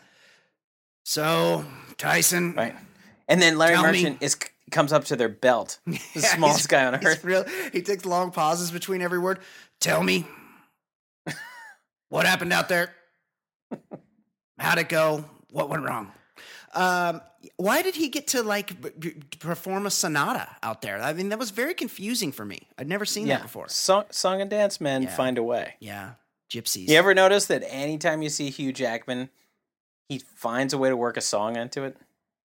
so Tyson, Right. And then Larry Tell me. Merchant is comes up to their belt, the Yeah, smallest guy on earth. real- he takes long pauses between every word. Tell me what happened out there. How'd it go? What went wrong? Um, why did he get to like b- b- perform a sonata out there? I mean, that was very confusing for me. I'd never seen Yeah, that before. Song, song and dance men Yeah. find a way. Yeah, gypsies. You ever notice that anytime you see Hugh Jackman, he finds a way to work a song into it?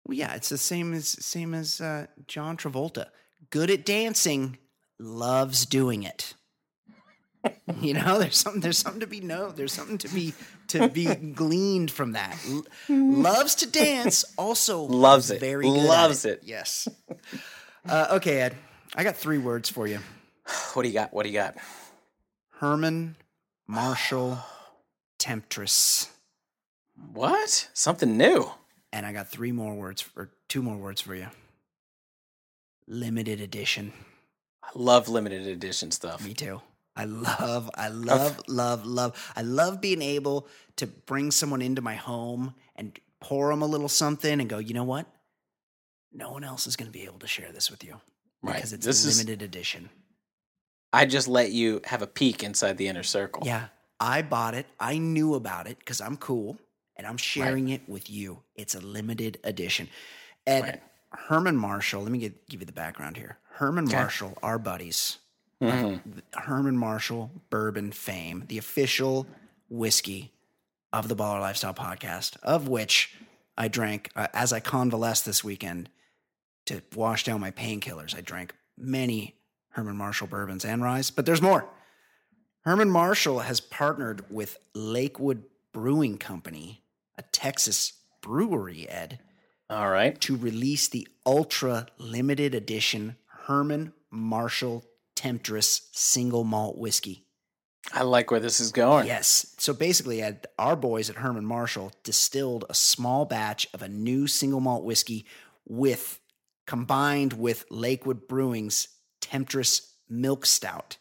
Well, yeah, it's the same as same as uh, John Travolta. Good at dancing, loves doing it. You know, there's something there's something to be know. There's something to be to be gleaned from that. L- loves to dance, also Loves it. Very Loves it. Yes. Uh, okay, Ed. I got three words for you. What do you got? What do you got? Herman Marshall Temptress. What? Something new. And I got three more words or two more words for you. Limited edition. I love limited edition stuff. Me too. I love, I love, love, love. I love being able to bring someone into my home and pour them a little something and go, you know what? No one else is going to be able to share this with you Right. because it's This is- limited edition. I just let you have a peek inside the inner circle. Yeah, I bought it. I knew about it because I'm cool and I'm sharing it with you. It's a limited edition. And Right. Herman Marshall, let me get, give you the background here. Herman Marshall, our buddies, Mhm. Herman Marshall bourbon fame, the official whiskey of the Baller Lifestyle podcast, of which I drank uh, as I convalesced this weekend to wash down my painkillers. I drank many Herman Marshall bourbons and rye, but there's more. Herman Marshall has partnered with Lakewood Brewing Company, a Texas brewery, Ed, All right. to release the ultra limited edition Herman Marshall Temptress single malt whiskey. I like where this is going. Yes. So basically, Ed, our boys at Herman Marshall distilled a small batch of a new single malt whiskey with combined with Lakewood Brewing's Temptress Milk Stout.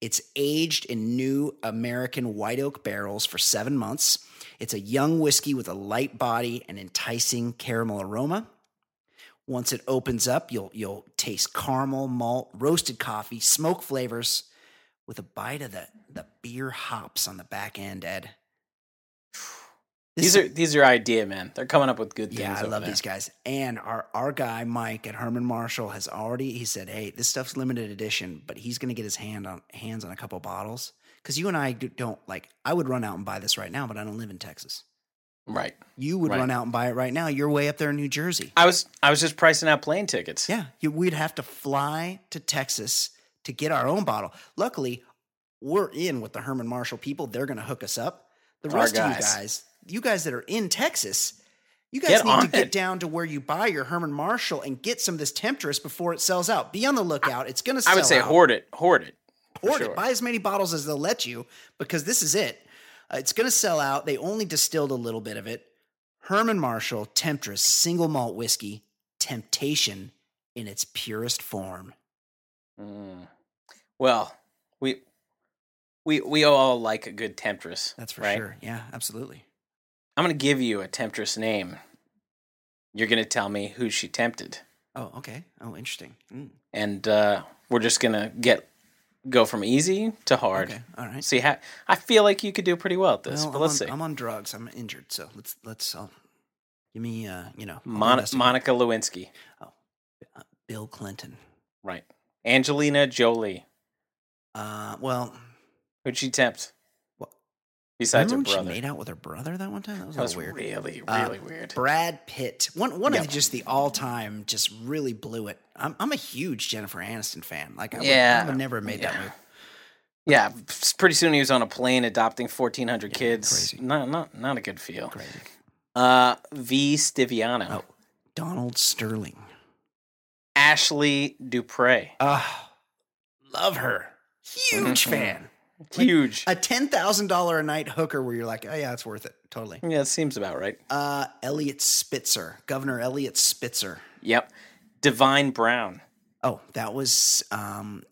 It's aged in new American white oak barrels for seven months. It's a young whiskey with a light body and enticing caramel aroma. Once it opens up, you'll you'll taste caramel, malt, roasted coffee, smoke flavors, with a bite of the the beer hops on the back end. Ed, These are these are idea, man. They're coming up with good things. yeah, I love there. these guys. And our our guy Mike at Herman Marshall has already he said, "Hey, this stuff's limited edition, but he's going to get his hand on hands on a couple bottles because you and I do- don't like. I would run out and buy this right now, but I don't live in Texas. Right. You would Right. run out and buy it right now. You're way up there in New Jersey. I was I was just pricing out plane tickets. Yeah, you, we'd have to fly to Texas to get our own bottle. Luckily, we're in with the Herman Marshall people. They're going to hook us up. The rest of you guys. you guys that are in Texas, you guys Get need to get down to where you buy your Herman Marshall and get some of this Temptress before it sells out. Be on the lookout. It's going to sell I would say out. hoard it. Hoard it. Hoard sure. it. Buy as many bottles as they'll let you because this is it. Uh, it's going to sell out. They only distilled a little bit of it. Herman Marshall Temptress single malt whiskey, Temptation in its purest form. Mm. Well, we we we all like a good temptress. That's for right? sure. Yeah, absolutely. I'm gonna give you a temptress name. You're gonna tell me who she tempted, Oh, okay. Oh, interesting. Mm, and uh, we're just gonna get go from easy to hard. Okay. All right. See how I feel like you could do pretty well at this, Well, but I'm, let's on, see. I'm on drugs. I'm injured, so let's let's uh, give me uh, you know I'll Mon- Monica Lewinsky, uh, Bill Clinton. right? Angelina Jolie. Uh, well, Who'd she tempt? Besides remember her brother. she made out with her brother that one time? That was, that was weird. really, Uh, really weird. Brad Pitt, one one Yeah. of just the all time, just really blew it. I'm I'm a huge Jennifer Aniston fan. Like I would, Yeah. I would never have made that Yeah. move. Yeah, pretty soon he was on a plane adopting 1,400 kids. crazy. Not, not, not a good feel. Crazy. Uh, V. Stiviano. Oh, Donald Sterling. Ashley Dupre. Ah, love her. Huge Mhm. Fan. Huge. A ten thousand dollar a night hooker where you're like, oh yeah, it's worth it. Totally. yeah, it seems about right. Uh, Eliot Spitzer, Governor Eliot Spitzer. Yep. Divine Brown. Oh, that was um,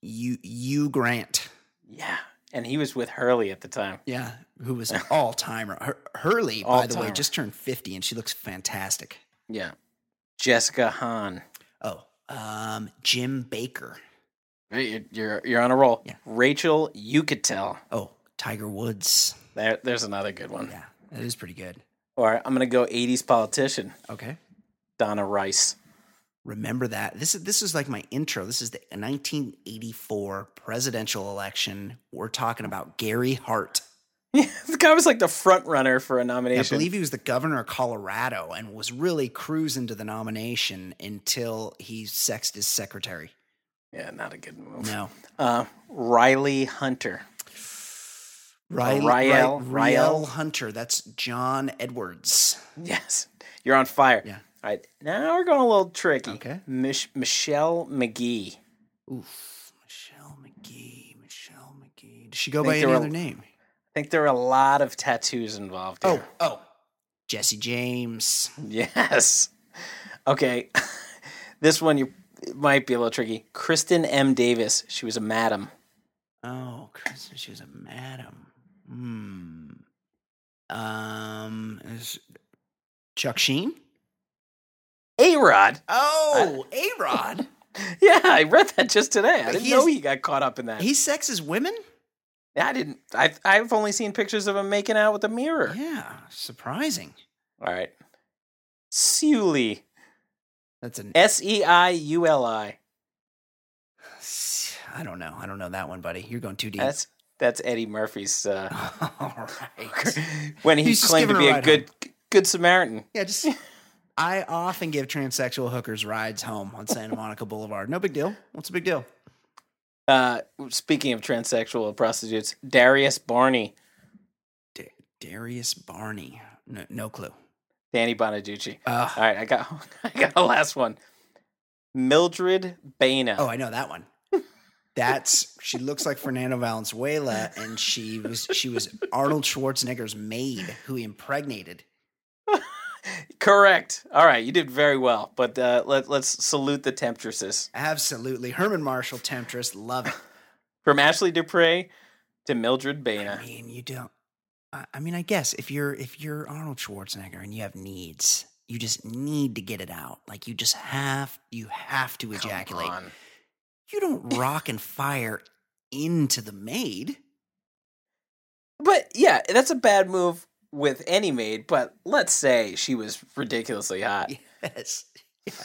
you you Grant. Yeah. And he was with Hurley at the time. Yeah, who was an all timer. Hur- Hurley, by the way, just turned fifty, and she looks fantastic. Yeah. Jessica Hahn. Oh, um, Jim Bakker. You're, you're, on a roll. Yeah. Rachel Uchitel. Oh, Tiger Woods. There, there's another good one. Yeah, that is pretty good. Or I'm going to go 80s politician. Okay. Donna Rice. Remember that. This is this is like my intro. This is the 1984 presidential election. We're talking about Gary Hart. Yeah, the guy was like the front runner for a nomination. I believe he was the governor of Colorado and was really cruising to the nomination until he sexed his secretary. Yeah, not a good move. No. Uh, Rielle Hunter. Riley, Rael- Rael? Hunter. That's John Edwards. Yes, you're on fire. Yeah. All right, now we're going a little tricky. Okay. Mich- Michelle McGee. Oof. Michelle McGee. Michelle McGee. Does she go by any other name? I think there are a lot of tattoos involved Oh, here. oh. Jesse James. Yes. Okay. this one you it might be a little tricky. Kristin M. Davis. She was a madam. Oh, Chris, she was a madam. Hmm. Um, is Chuck Sheen? A Rod. Oh, A Rod. Yeah, I read that just today. I didn't he know is- he got caught up in that. he sexes women? Yeah, I didn't. I've I've only seen pictures of him making out with a mirror. Yeah, surprising. All right. Seiuli. That's an. S E I U L I. I don't know. I don't know that one, buddy. You're going too deep. That's that's Eddie Murphy's uh, All right. when he He's claimed to be a a good good Samaritan. Yeah, just. I often give transsexual hookers rides home on Santa Monica Boulevard. No big deal. What's the big deal? Uh, speaking of transsexual prostitutes, Darius Barney, Da- Darius Barney. No, no clue. Danny Bonaduce. Uh, All right, I got I got a last one. Mildred Baena. Oh, I know that one. That's she looks like Fernando Valenzuela, and she was she was Arnold Schwarzenegger's maid who he impregnated. Correct. All right, you did very well. But uh, let let's salute the temptresses Absolutely, Herman Marshall, Temptress, love it. from Ashley Dupre to Mildred Baena. I mean, you don't. I I mean, I guess if you're if you're Arnold Schwarzenegger and you have needs, you just need to get it out. Like you just have you have to ejaculate. You don't rock and fire into the maid. But yeah, that's a bad move with any maid. But let's say she was ridiculously hot. Yes. Yeah.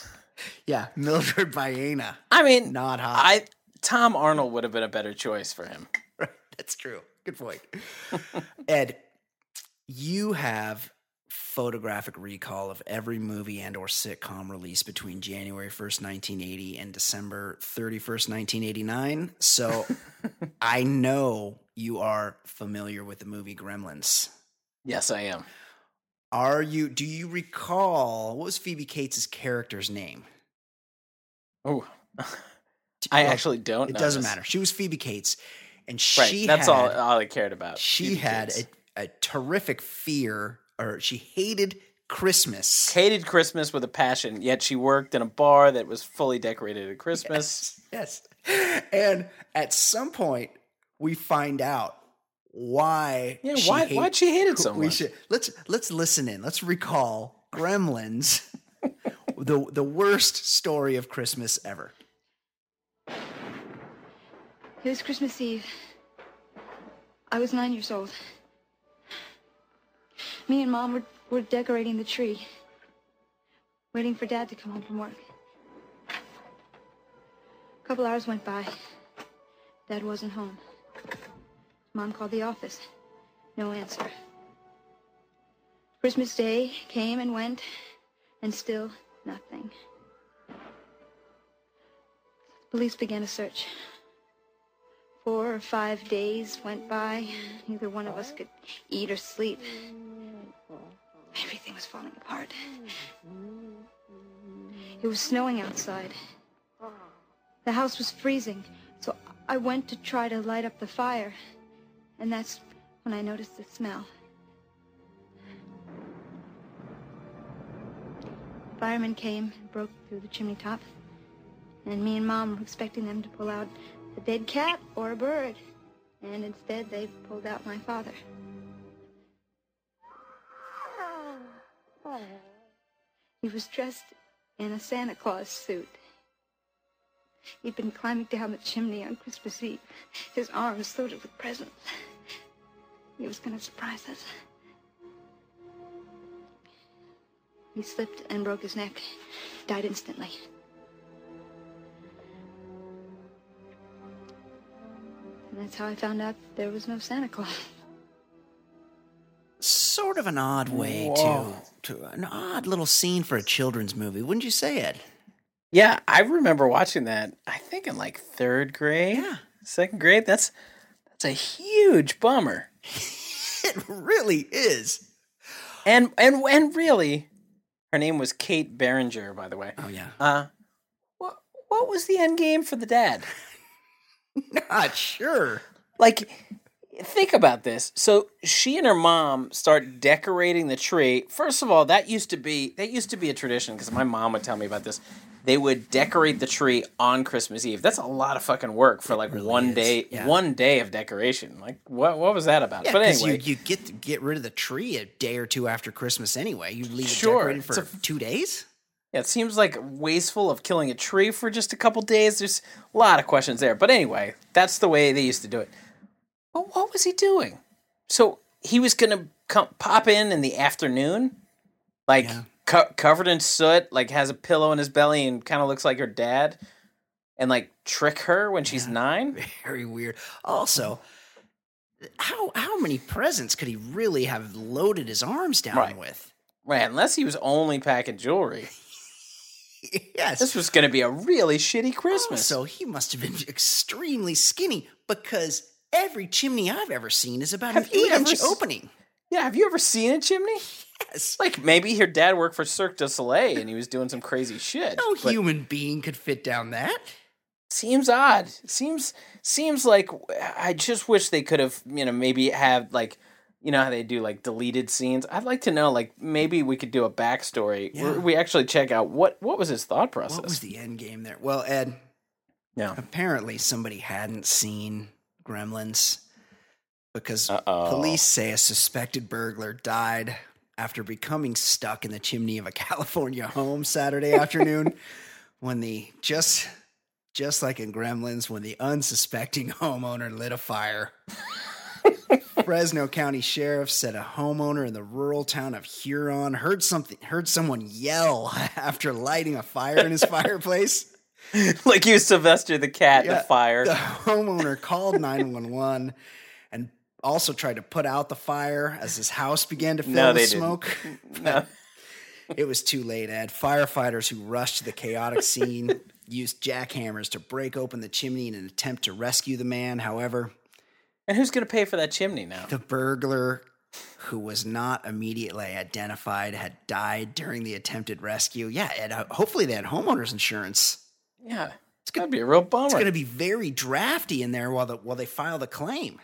Yeah. Mildred Baena. I mean, Not hot. I Tom Arnold would have been a better choice for him. That's true. Good point. Ed, you have photographic recall of every movie and or sitcom released between January 1st, 1980 and December 31st, 1989. So I know you are familiar with the movie Gremlins. Yes, I am. Are you do you recall what was Phoebe Cates' character's name? Oh, I actually don't. It doesn't matter. She was Phoebe Cates and Right. she that's had, all. All I cared about. she had a, a terrific fear or she hated Christmas. hated Christmas with a passion. Yet she worked in a bar that was fully decorated at Christmas. Yes. And at some point we find out why Yeah, why? hate- why'd she hate it so we much? should let's let's listen in. Let's recall Gremlins. the the worst story of Christmas ever. It was Christmas Eve. I was nine years old. Me and Mom were, were decorating the tree, waiting for Dad to come home from work. A couple hours went by. Dad wasn't home. Mom called the office. No answer. Christmas Day came and went, and still nothing. Police began a search. Four or five days went by. Neither one of us could eat or sleep. Everything was falling apart. It was snowing outside. The house was freezing, so I went to try to light up the fire. And that's when I noticed the smell. Firemen came and broke through the chimney top. And me and Mom were expecting them to pull out a dead cat or a bird. And instead, they pulled out my father. He was dressed in a Santa Claus suit. He'd been climbing down the chimney on Christmas Eve, his arms loaded with presents. He was going to surprise us. He slipped and broke his neck, died instantly. That's how I found out there was no Santa Claus. Sort of an odd way Whoa. to to an odd little scene for a children's movie, wouldn't you say, Ed? Yeah, I remember watching that. I think in like third grade, Yeah. second grade. That's that's a huge bummer. It really is. And and and really, her name was Kate Beringer, by the way. Oh yeah. Uh, what what was the end game for the dad? Not sure. Like, think about this. So she and her mom start decorating the tree. First of all, that used to be that used to be a tradition because my mom would tell me about this. They would decorate the tree on Christmas Eve. That's a lot of fucking work for like really one is, day, yeah. one day of decoration. Like, what what was that about? Yeah, but anyway, you, you get to get rid of the tree a day or two after Christmas anyway. You leave it Sure, decorated for a- two days. Yeah, it seems like wasteful of killing a tree for just a couple days. There's a lot of questions there. But anyway, that's the way they used to do it. But what was he doing? So he was going to come pop in in the afternoon, like Yeah. co- covered in soot, like has a pillow in his belly and kind of looks like her dad, and like trick her when she's nine. Very weird. Also, how how many presents could he really have loaded his arms down Right. with? Right, unless he was only packing jewelry. yes. This was going to be a really shitty Christmas. So he must have been extremely skinny because every chimney I've ever seen is about Have an eight inch opening. yeah, have you ever seen a chimney? Yes. Like maybe your dad worked for Cirque du Soleil and he was doing some crazy shit. No human being could fit down that. seems odd. Seems seems like I just wish they could have you know maybe have like you know how they do like deleted scenes. I'd like to know like maybe we could do a backstory Yeah. where we actually check out what what was his thought process. What was the end game there? Well, Ed, yeah. apparently somebody hadn't seen Gremlins because Uh-oh. police say a suspected burglar died after becoming stuck in the chimney of a California home Saturday afternoon when the just just like in Gremlins when the unsuspecting homeowner lit a fire. Fresno County Sheriff said a homeowner in the rural town of Huron heard something heard someone yell after lighting a fire in his fireplace. like you Sylvester the cat, Yeah, the fire. The homeowner called 911 and also tried to put out the fire as his house began to fill No, with smoke. no. It was too late, Ed. Firefighters who rushed to the chaotic scene used jackhammers to break open the chimney in an attempt to rescue the man. However, And who's gonna pay for that chimney now? the burglar, who was not immediately identified, had died during the attempted rescue. Yeah, Ed, uh, hopefully they had homeowners insurance. Yeah, it's gonna be a real bummer. It's going to be very drafty in there while the while they file the claim.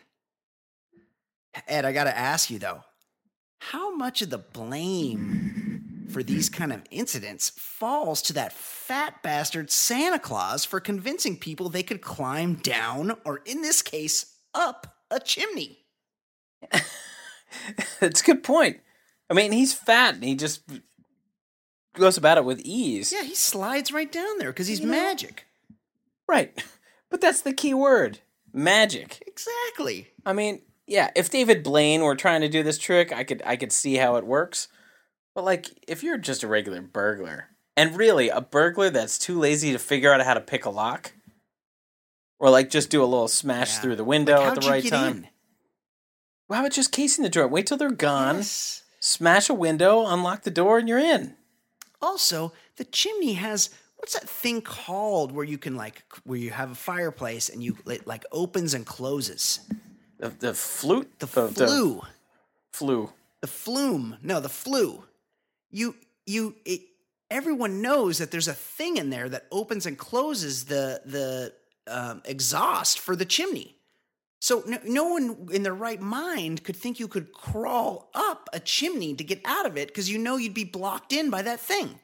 Ed, I got to ask you though, how much of the blame for these kind of incidents falls to that fat bastard Santa Claus for convincing people they could climb down, or in this case, up a chimney? It's a good point. I mean, he's fat and he just goes about it with ease. Yeah, he slides right down there because he's You know- magic. Right. But that's the key word magic. Exactly. I mean, yeah, if David Blaine were trying to do this trick, I could I could see how it works. But like if you're just a regular burglar, and really a burglar that's too lazy to figure out how to pick a lock or like just do a little smash Yeah. through the window Like, at the you right get time. in? How about just casing the door? Wait till they're gone. Yes. Smash a window, unlock the door, and you're in. Also, the chimney has what's that thing called where you can like where you have a fireplace and you it like opens and closes. The, the flute, The flue, flu. the flume. No, the flue. You you it, everyone knows that there's a thing in there that opens and closes the the um, exhaust for the chimney. So no, no one in their right mind could think you could crawl up a chimney to get out of it because you know you'd be blocked in by that thing.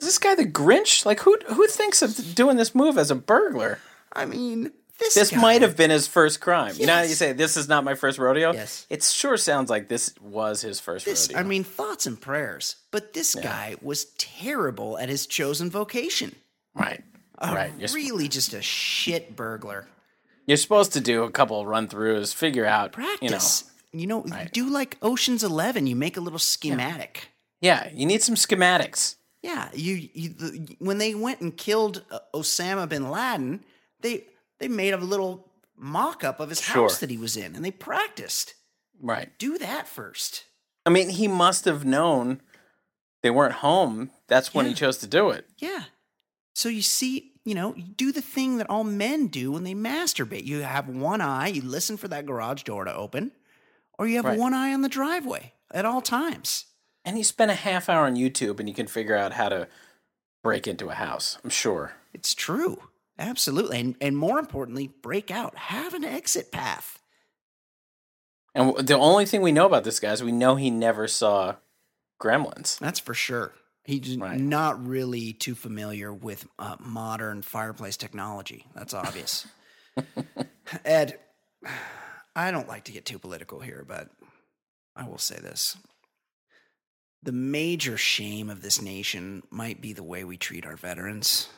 Is this guy the Grinch? Like who who thinks of doing this move as a burglar? I mean, this This guy- might have been his first crime. You know how you say this is not my first rodeo? Yes. It sure sounds like this was his first This, rodeo. I mean, thoughts and prayers. But this guy was terrible at his chosen vocation. right. A right. You're, sp- really just a shit burglar. you're supposed to do a couple run throughs, figure out Practice. You know, Right. do like Ocean's Eleven. You make a little schematic. You know. Yeah, you need some schematics. Yeah, you, you the, when they went and killed uh, Osama bin Laden, they they made a little mock-up of his Sure. house that he was in, and they practiced. Right. Do that first. I mean, he must have known they weren't home. That's when he chose to do it. Yeah. So you see, you know, you do the thing that all men do when they masturbate. You have one eye, you listen for that garage door to open, or you have Right. one eye on the driveway at all times. And you spend a half hour on YouTube and you can figure out how to break into a house. I'm sure. It's true. Absolutely. And, and more importantly, break out. Have an exit path. And the only thing we know about this guy is we know he never saw Gremlins. That's for sure. He's Right. not really too familiar with uh, modern fireplace technology. That's obvious. Ed, I don't like to get too political here, but I will say this. The major shame of this nation might be the way we treat our veterans.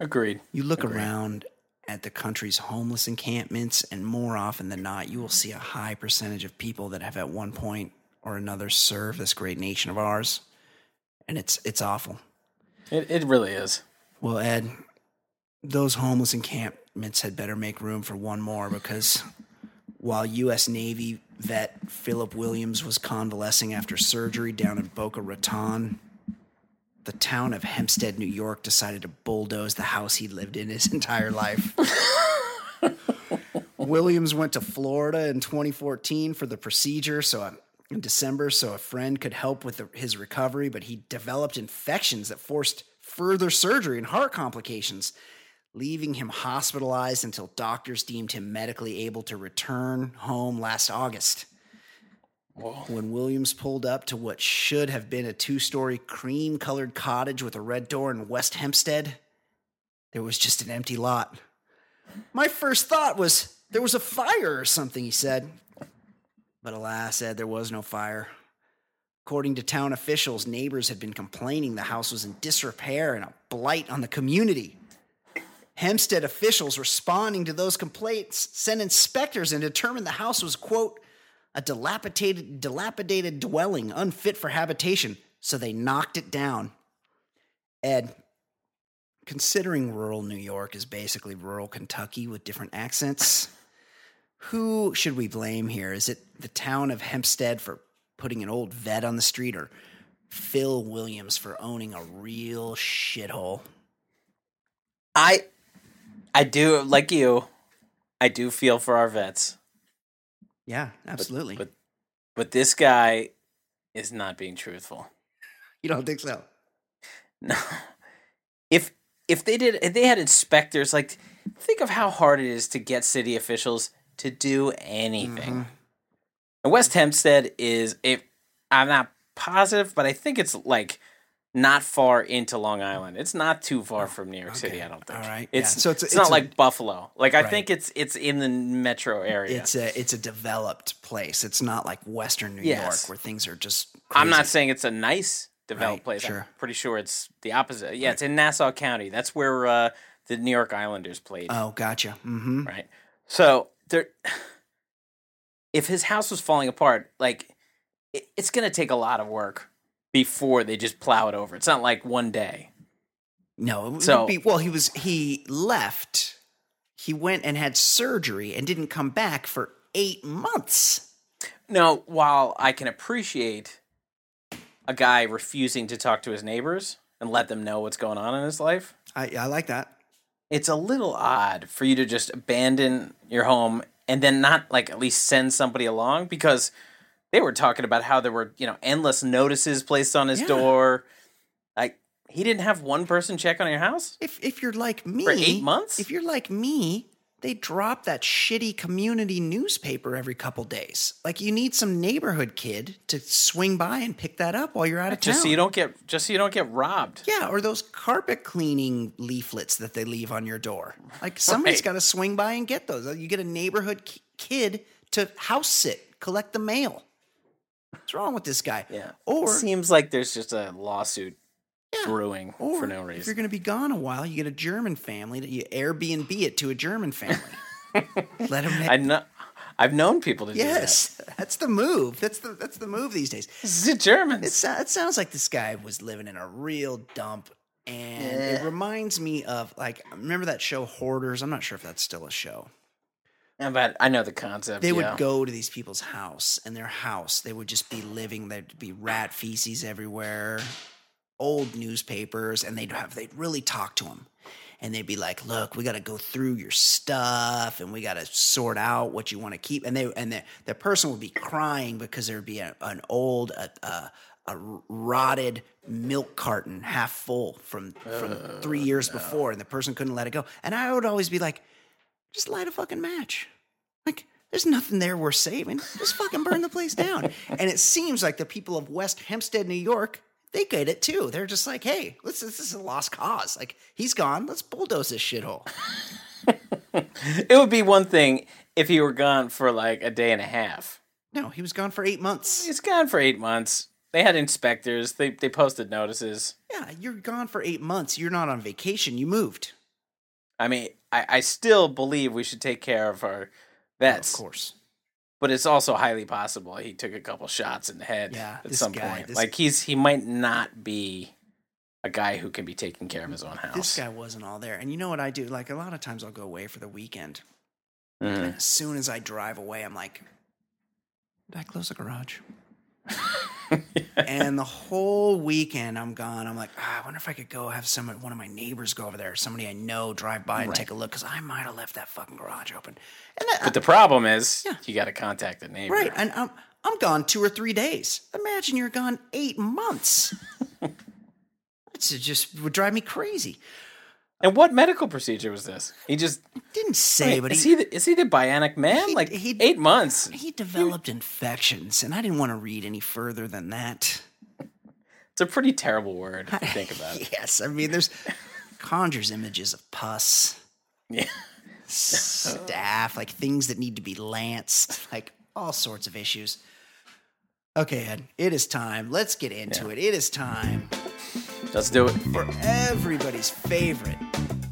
Agreed. You look Agreed. around at the country's homeless encampments, and more often than not, you will see a high percentage of people that have at one point or another served this great nation of ours. And it's it's awful. It, it really is. Well, Ed, those homeless encampments had better make room for one more because while U.S. Navy vet Philip Williams was convalescing after surgery down in Boca Raton, the town of Hempstead, New York, decided to bulldoze the house he lived in his entire life. Williams went to Florida in 2014 for the procedure, so uh, in December, so a friend could help with the, his recovery, but he developed infections that forced further surgery and heart complications, leaving him hospitalized until doctors deemed him medically able to return home last August. When Williams pulled up to what should have been a two story cream colored cottage with a red door in West Hempstead, there was just an empty lot. My first thought was there was a fire or something, he said. But alas, Ed, there was no fire. According to town officials, neighbors had been complaining the house was in disrepair and a blight on the community. Hempstead officials responding to those complaints sent inspectors and determined the house was, quote, a dilapidated, dilapidated dwelling unfit for habitation, so they knocked it down. Ed, considering rural New York is basically rural Kentucky with different accents, who should we blame here? Is it the town of Hempstead for putting an old vet on the street or Phil Williams for owning a real shithole? I I do like you. I do feel for our vets. Yeah, But, absolutely. But but this guy is not being truthful. you don't think so? No. If if they did if they had inspectors like think of how hard it is to get city officials to do anything. Mhm. And West Hempstead is if I'm not positive, but I think it's like not far into Long Island. It's not too far from New York City. I don't think. All right. It's Yeah. So it's it's, a- not a- like Buffalo. Like I think it's it's in the metro area. It's a it's a developed place. It's not like Western New Yes. York where things are just. I'm not saying it's a nice developed Right, place. sure. I'm pretty sure it's the opposite. Yeah, it's in Nassau County. That's where uh, the New York Islanders played. Oh, gotcha. Mm-hmm. right. So there, if his house was falling apart, like it, it's gonna take a lot of work before they just plow it over. It's not like one day. No, it would So- be, well, he was he left. He went and had surgery and didn't come back for eight months. No, while I can appreciate a guy refusing to talk to his neighbors and let them know what's going on in his life, I I like that. It's a little odd for you to just abandon your home and then not like at least send somebody along because they were talking about how there were you know endless notices placed on his Yeah. door like he didn't have one person check on your house If if you're like me, For eight months? If you're like me, they drop that shitty community newspaper every couple days. Like you need some neighborhood kid to swing by and pick that up while you're out of town. just so you don't get just so you don't get robbed Yeah, or those carpet cleaning leaflets that they leave on your door. Like somebody's Right. got to swing by and get those. You get a neighborhood ki- kid to house sit, collect the mail. What's wrong with this guy? yeah Or seems like there's just a lawsuit Yeah. brewing or for no reason. if you're going to be gone a while, you get a German family that you Airbnb it to a German family. Let them. i know i've known people to yes, that's the move. That's the that's the move these days. do that the germans It, so- it sounds like this guy was living in a real dump. And it reminds me of like remember that show Hoarders? I'm not sure if that's still a show. Yeah, but i know the concept They yeah. would go to these people's house, and their house, they would just be living. There'd be rat feces everywhere. Old newspapers and they'd have they'd really talk to him and they'd be like look we got to go through your stuff and we got to sort out what you want to keep. And they and the, the person would be crying because there'd be a, an old a, a, a rotted milk carton half full from from oh, three years before and the person couldn't let it go. And i would always be like just light a fucking match. Like there's nothing there worth saving. Just fucking burn the place down. And it seems like the people of west hempstead new york they get it too they're just like hey let's this is a lost cause like he's gone let's bulldoze this shithole It would be one thing if he were gone for like a day and a half. no he was gone for eight months He's gone for eight months. They had inspectors. They they posted notices. yeah you're gone for eight months you're not on vacation you moved I mean, I, I still believe we should take care of our vets. of course But it's also highly possible he took a couple shots in the head Yeah, at some guy- point. this- Like he's he might not be a guy who can be taking care of his own house. this guy wasn't all there and you know what i do like a lot of times i'll go away for the weekend Mhm. And as soon as I drive away, I'm like, did I close the garage? And the whole weekend I'm gone. I'm like, ah, I wonder if I could go have some one of my neighbors go over there, somebody I know, drive by and Right. take a look because I might have left that fucking garage open. And that, But the problem is Yeah. you got to contact the neighbor. right, and I'm I'm gone two or three days. Imagine you're gone eight months. It's just would drive me crazy. And what medical procedure was this? He just Didn't say, but is he, he the, is he the bionic man? He- like he- eight months. he developed infections, and I didn't want to read any further than that. It's a pretty terrible word if you think about it. Yes, I mean, there's conjures images of pus, Yeah. staff, like things that need to be lanced, like all sorts of issues. Okay, Ed, it is time. Let's get into it. It is time Let's do it. for everybody's favorite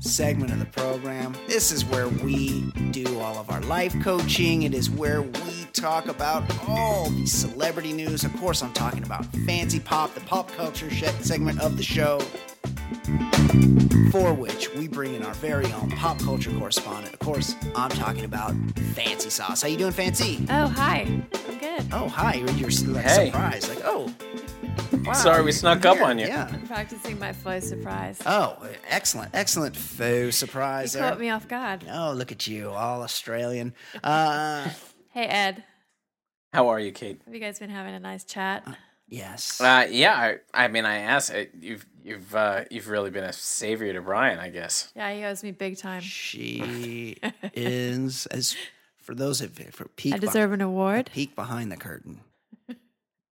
segment of the program. This is where we do all of our life coaching. It is where we talk about all the celebrity news. Of course, I'm talking about Fancy Pop, the pop culture segment of the show, for which we bring in our very own pop culture correspondent. Of course, I'm talking about Fancy Sauce. How you doing, Fancy? Oh, hi. I'm good. Oh, hi. You're, you're like, Hey. surprised. Like, oh, wow. Sorry we snuck up on you. Yeah. I'm practicing my faux surprise. Oh, excellent, excellent faux surprise you there. caught me off guard. Oh, look at you, all Australian. Uh, Hey, Ed. How are you, Kate? Have you guys been having a nice chat? yes. Uh, yeah, I, I mean, I asked. uh, You've you've uh, you've really been a savior to Brian, I guess. Yeah, he owes me big time. She is as for those of for peek I deserve an award. peek behind the curtain.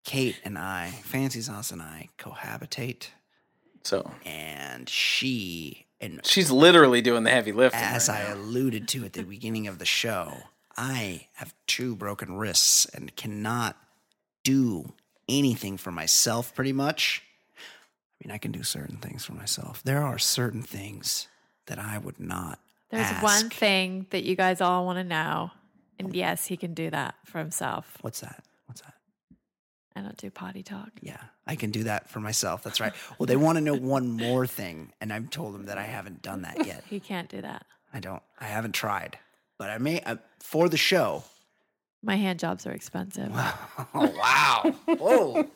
Kate and I, Fancy Sauce and I, cohabitate, So and she and she's literally doing the heavy lifting. as right I now. alluded to at the beginning of the show, I have two broken wrists and cannot do anything for myself pretty much. I mean, I can do certain things for myself. There are certain things that I would not. There's ask. one thing that you guys all want to know. And yes, he can do that for himself. What's that? What's that? I don't do potty talk. Yeah, I can do that for myself. That's right. Well, they want to know one more thing, and I've told them that I haven't done that yet. He can't do that. I don't. I haven't tried, but I may uh, for the show. My hand jobs are expensive. Oh wow! Whoa,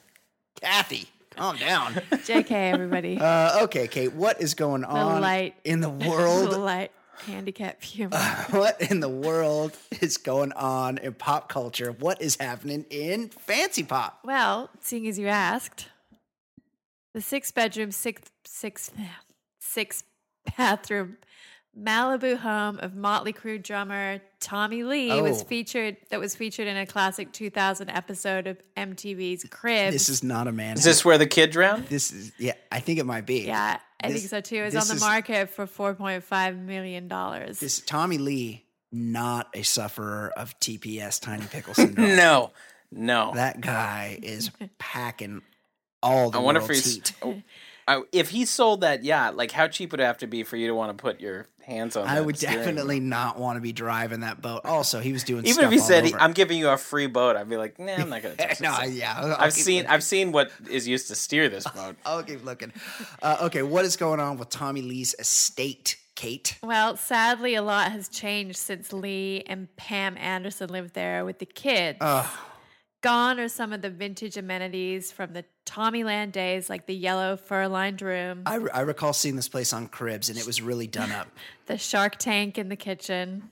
Kathy, calm down. JK, everybody. Uh, okay, Kate, what is going on light- in the The world? light handicap humor. what in the world is going on in pop culture? What is happening in fancy pop? Well, seeing as you asked, the six bedroom, six six six bathroom Malibu home of Motley Crue drummer Tommy Lee was Oh. featured that was featured in a classic 2000 episode of MTV's Cribs. This is not a man. Is this where the kid drowned? This is yeah. I think it might be. yeah, I This- think so too. It was on the is- market for 4.5 million dollars. This Tommy Lee, not a sufferer of TPS, tiny pickle syndrome. No, no. That guy is packing all the I wonder if he's. heat. oh, I- if he sold that yacht, like how cheap would it have to be for you to want to put your hands on? I that would steering wheel? definitely not want to be driving that boat. Also, he was doing Even stuff if he all said, over. "I'm giving you a free boat," I'd be like, "Nah, I'm not gonna touch this." no, thing." yeah, I'll, I'll I've seen looking. I've seen what is used to steer this boat. I'll keep looking. Uh, okay, what is going on with Tommy Lee's estate, Kate? Well, sadly, a lot has changed since Lee and Pam Anderson lived there with the kids. Gone are some of the vintage amenities from the Tommyland days, like the yellow fur lined room, I, I recall seeing this place on Cribs, and it was really done up. the shark tank in the kitchen.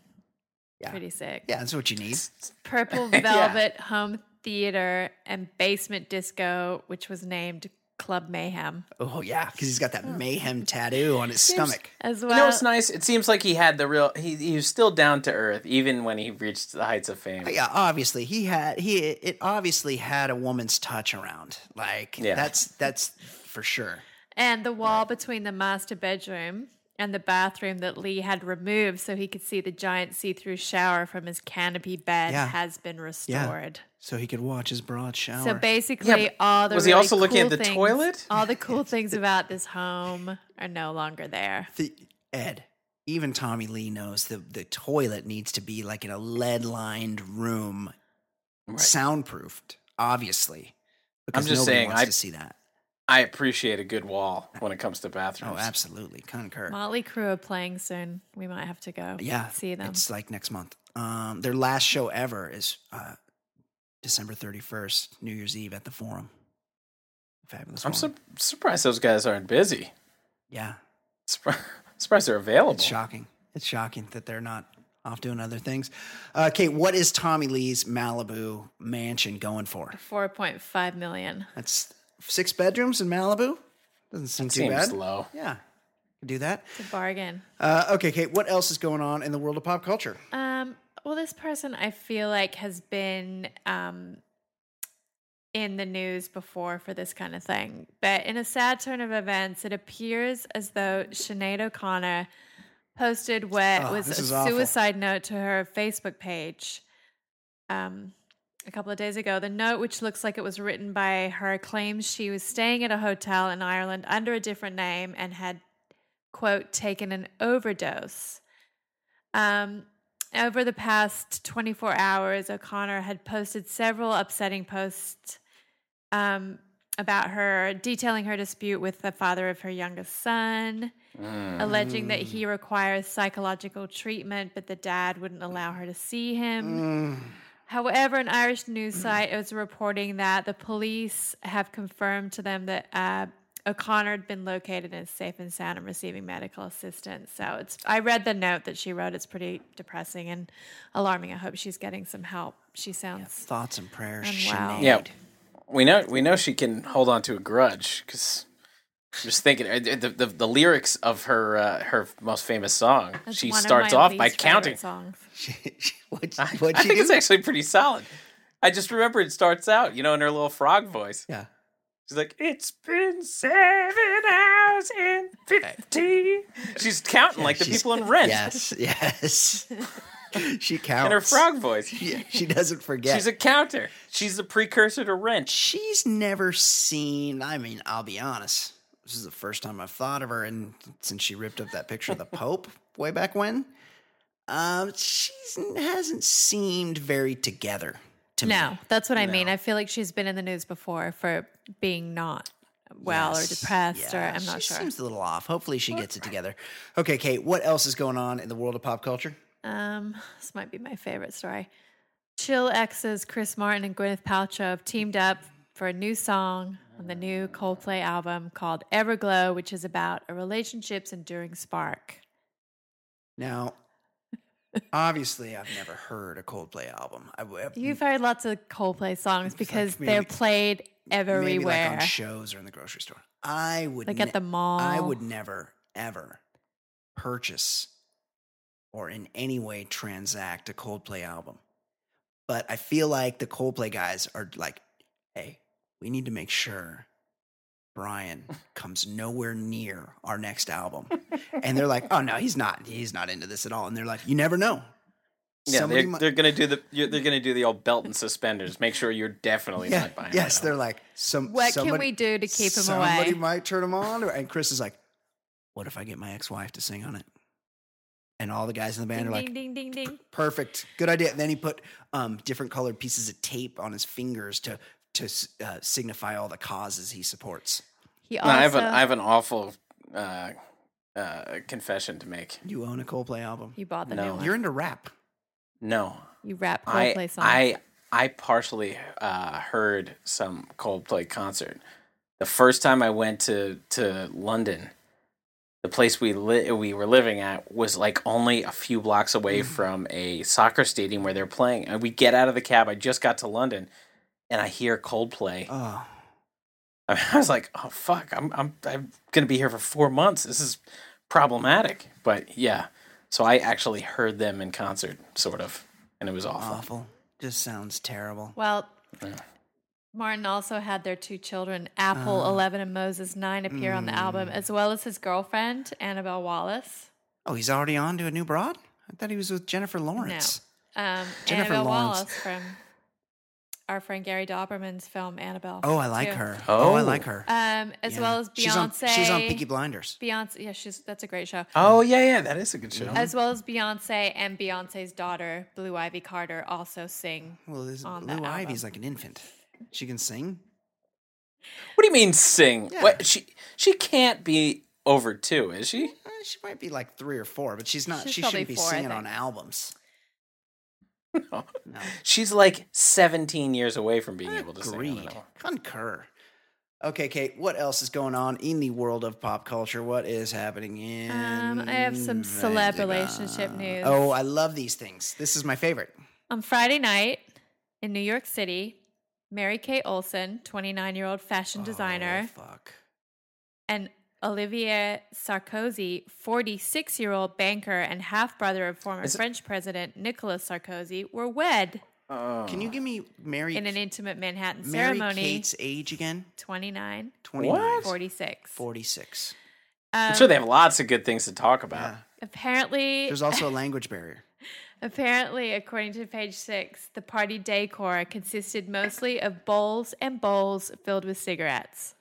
Yeah. Pretty sick. Yeah, that's what you need. Purple Velvet Home Theater and Basement Disco, which was named Club Mayhem Oh yeah, because he's got that oh. mayhem tattoo on his stomach. as well. You know what's nice? It seems like he had the real. He, he was still down to earth, even when he reached the heights of fame. Yeah, obviously he had he it obviously had a woman's touch around. Like Yeah. that's that's for sure. And the wall between the master bedroom and the bathroom that Lee had removed so he could see the giant see through shower from his canopy bed Yeah. has been restored. Yeah. So he could watch his broad shower. So basically, but all the was he really also looking at the things- toilet? All the cool things about this home are no longer there. The- Ed, even Tommy Lee knows the the toilet needs to be like in a lead lined room, soundproofed. Obviously, because I'm just nobody saying, wants I- to see that. I appreciate a good wall when it comes to bathrooms. Oh, absolutely, concur. Motley Crue are playing soon. We might have to go yeah, see them. It's like next month. Um, their last show ever is uh, December thirty first, New Year's Eve at the Forum. Fabulous. I'm su- surprised those guys aren't busy. yeah, Surpri- surprised they're available. It's shocking. It's shocking that they're not off doing other things. Uh, Kate, what is Tommy Lee's Malibu mansion going for? 4.5 million. That's six bedrooms in Malibu. Doesn't seem too Seems bad. low. Yeah, can do that. It's a bargain. Uh, okay, Kate, what else is going on in the world of pop culture? Um, well, this person I feel like has been um, in the news before for this kind of thing. But in a sad turn of events, it appears as though Sinead O'Connor posted what Oh, was a is awful. suicide note to her Facebook page um, a couple of days ago. The note, which looks like it was written by her, claims she was staying at a hotel in Ireland under a different name and had, quote, taken an overdose. Um, over the past 24 hours, O'Connor had posted several upsetting posts um, about her, detailing her dispute with the father of her youngest son, alleging that he requires psychological treatment, but the dad wouldn't allow her to see him. However, an Irish news site is reporting that the police have confirmed to them that uh, O'Connor had been located and is safe and sound and receiving medical assistance. So it's. I read the note that she wrote. It's pretty depressing and alarming. I hope she's getting some help. She sounds. Thoughts and prayers. Unwell. Sinead. Yeah, we know we know she can hold on to a grudge because just thinking uh, the, the the lyrics of her uh, her most famous song. That's she one of starts my off by least favorite counting. songs. what, I, what'd I think do? it's actually pretty solid. I just remember it starts out, you know, in her little frog voice. yeah. She's like, "It's been seven hours and fifty. She's counting like the people in Rent Yes, yes. she counts. in her frog voice. Yeah, she doesn't forget. She's a counter. She's the precursor to Rent. She's never seen. I mean, I'll be honest. This is the first time I've thought of her, and since she ripped up that picture of the Pope way back when, um, she hasn't seemed very together to me. No, that's what I mean. I feel like she's been in the news before for being not well or Yes, depressed, or yeah, I'm not she sure. Seems a little off. Hopefully, she gets it together. Okay, Kate. What else is going on in the world of pop culture? Um, this might be my favorite story. Chill X's Chris Martin and Gwyneth Paltrow have teamed up for a new song on the new Coldplay album called Everglow, which is about a relationship's enduring spark. Now, obviously, I've never heard a Coldplay album. I, I- uh, You've heard lots of Coldplay songs because maybe- they're played maybe everywhere. like on shows or in the grocery store. I would Like at the mall. I would never ever purchase or in any way transact a Coldplay album. But I feel like the Coldplay guys are like, we need to make sure Brian comes nowhere near our next album. And they're like, oh no, he's not. He's not into this at all. And they're like, you never know. Yeah, Somebody they're, mi- they're gonna do the you're- they're gonna do the old belt and suspenders. Make sure you're definitely yeah, not buying. yes, they're like, some. What can we do to keep him somebody away? might turn him on. Or, and Chris is like, what if I get my ex-wife to sing on it? And all the guys in the band Ding, are like, ding, ding, ding, ding. perfect, good idea. And then he put um, different colored pieces of tape on his fingers to to uh, signify all the causes he supports. He also, I have an I have an awful uh, uh, confession to make. You own a Coldplay album. you bought the No. new one. You're into rap. No, you rap I Coldplay songs. I I partially uh, heard some Coldplay concert. The first time I went to to London, the place we li- we were living at was like only a few blocks away from a soccer stadium where they're playing. And we get out of the cab. I just got to London, and I hear Coldplay. Oh, I was like, "Oh fuck! I'm I'm I'm gonna be here for four months. This is problematic." But yeah, so I actually heard them in concert, sort of, and it was awful. awful. Just sounds terrible. Well, Martin also had their two children, Apple Uh, 11 and Moses 9, appear on the album, mm. as well as his girlfriend, Annabelle Wallis. Oh, he's already on to a new broad? I thought he was with Jennifer Lawrence. Um, Jennifer Annabelle Lawrence. Wallis from our friend Gary Dauberman's film Annabelle. Oh, I like too. her. Oh, I Oh. like her. Um, as Yeah. well as Beyonce. She's on, she's on Peaky Blinders. Beyonce, yeah, she's that's a great show. Oh yeah, yeah, that is a good show. As well as Beyonce and Beyonce's daughter, Blue Ivy Carter, also sing. Well, this, on Blue that Ivy's album. like an infant. She can sing. What do you mean sing? Yeah. What she she can't be over two, is she? Eh, she might be like three or four, but she's not. She's she shouldn't be four, singing on albums. No. No. She's like 17 years away from being able to sing. on an Concur. Okay, Kate. What else is going on in the world of pop culture? What is happening in? Um, I have some celeb relationship news. Oh, I love these things. This is my favorite. On Friday night in New York City, Mary Kate Olsen, 29 year old fashion designer, Oh, fuck. and Olivier Sarkozy, 46 year old banker and half brother of former Is it- French President Nicolas Sarkozy, were wed Oh. Can you give me Mary in an intimate Manhattan Mary ceremony. Kate's age again? 29, 29. What? 46. 46. I'm Um, sure they have lots of good things to talk about. Yeah. apparently, There's also a language barrier. Apparently, according to page six, the party decor consisted mostly of bowls and bowls filled with cigarettes.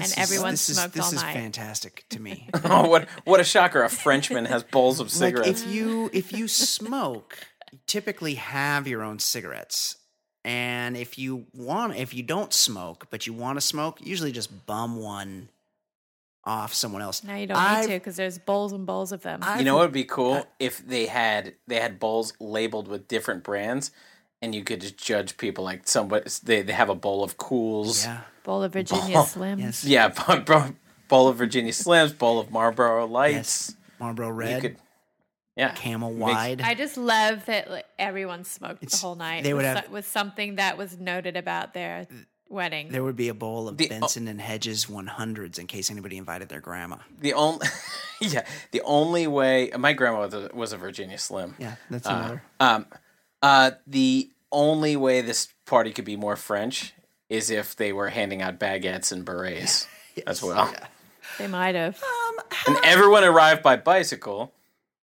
This And everyone this smoked is, this all is night. fantastic to me. Oh, what what a shocker! A Frenchman has bowls of like cigarettes. if you if you smoke, you typically have your own cigarettes. And if you want if you don't smoke, but you want to smoke, usually just bum one off someone else. Now you don't I've- need to because there's bowls and bowls of them. I've- you know what would be uh, cool if they had they had bowls labeled with different brands, and you could just judge people like somebody they they have a bowl of Cools, Yeah. Bowl of Virginia Slim. Yes. yeah, bo- bowl of Virginia Slims, bowl of Marlboro Lights. Yes. Marlboro You Red, could, yeah, Camel Makes- Wide. I just love that like, everyone smoked It's- the whole night. they would was, have- so- was something that was noted about their wedding. there would be a bowl of The- Benson and Hedges 100s in case anybody invited their grandma. The only, yeah, the only way my grandma was a, was a Virginia Slim. Yeah, that's Uh, another. um, uh, the only way this party could be more French is if they were handing out baguettes and berets as well. they might have. Um, And everyone arrived by bicycle.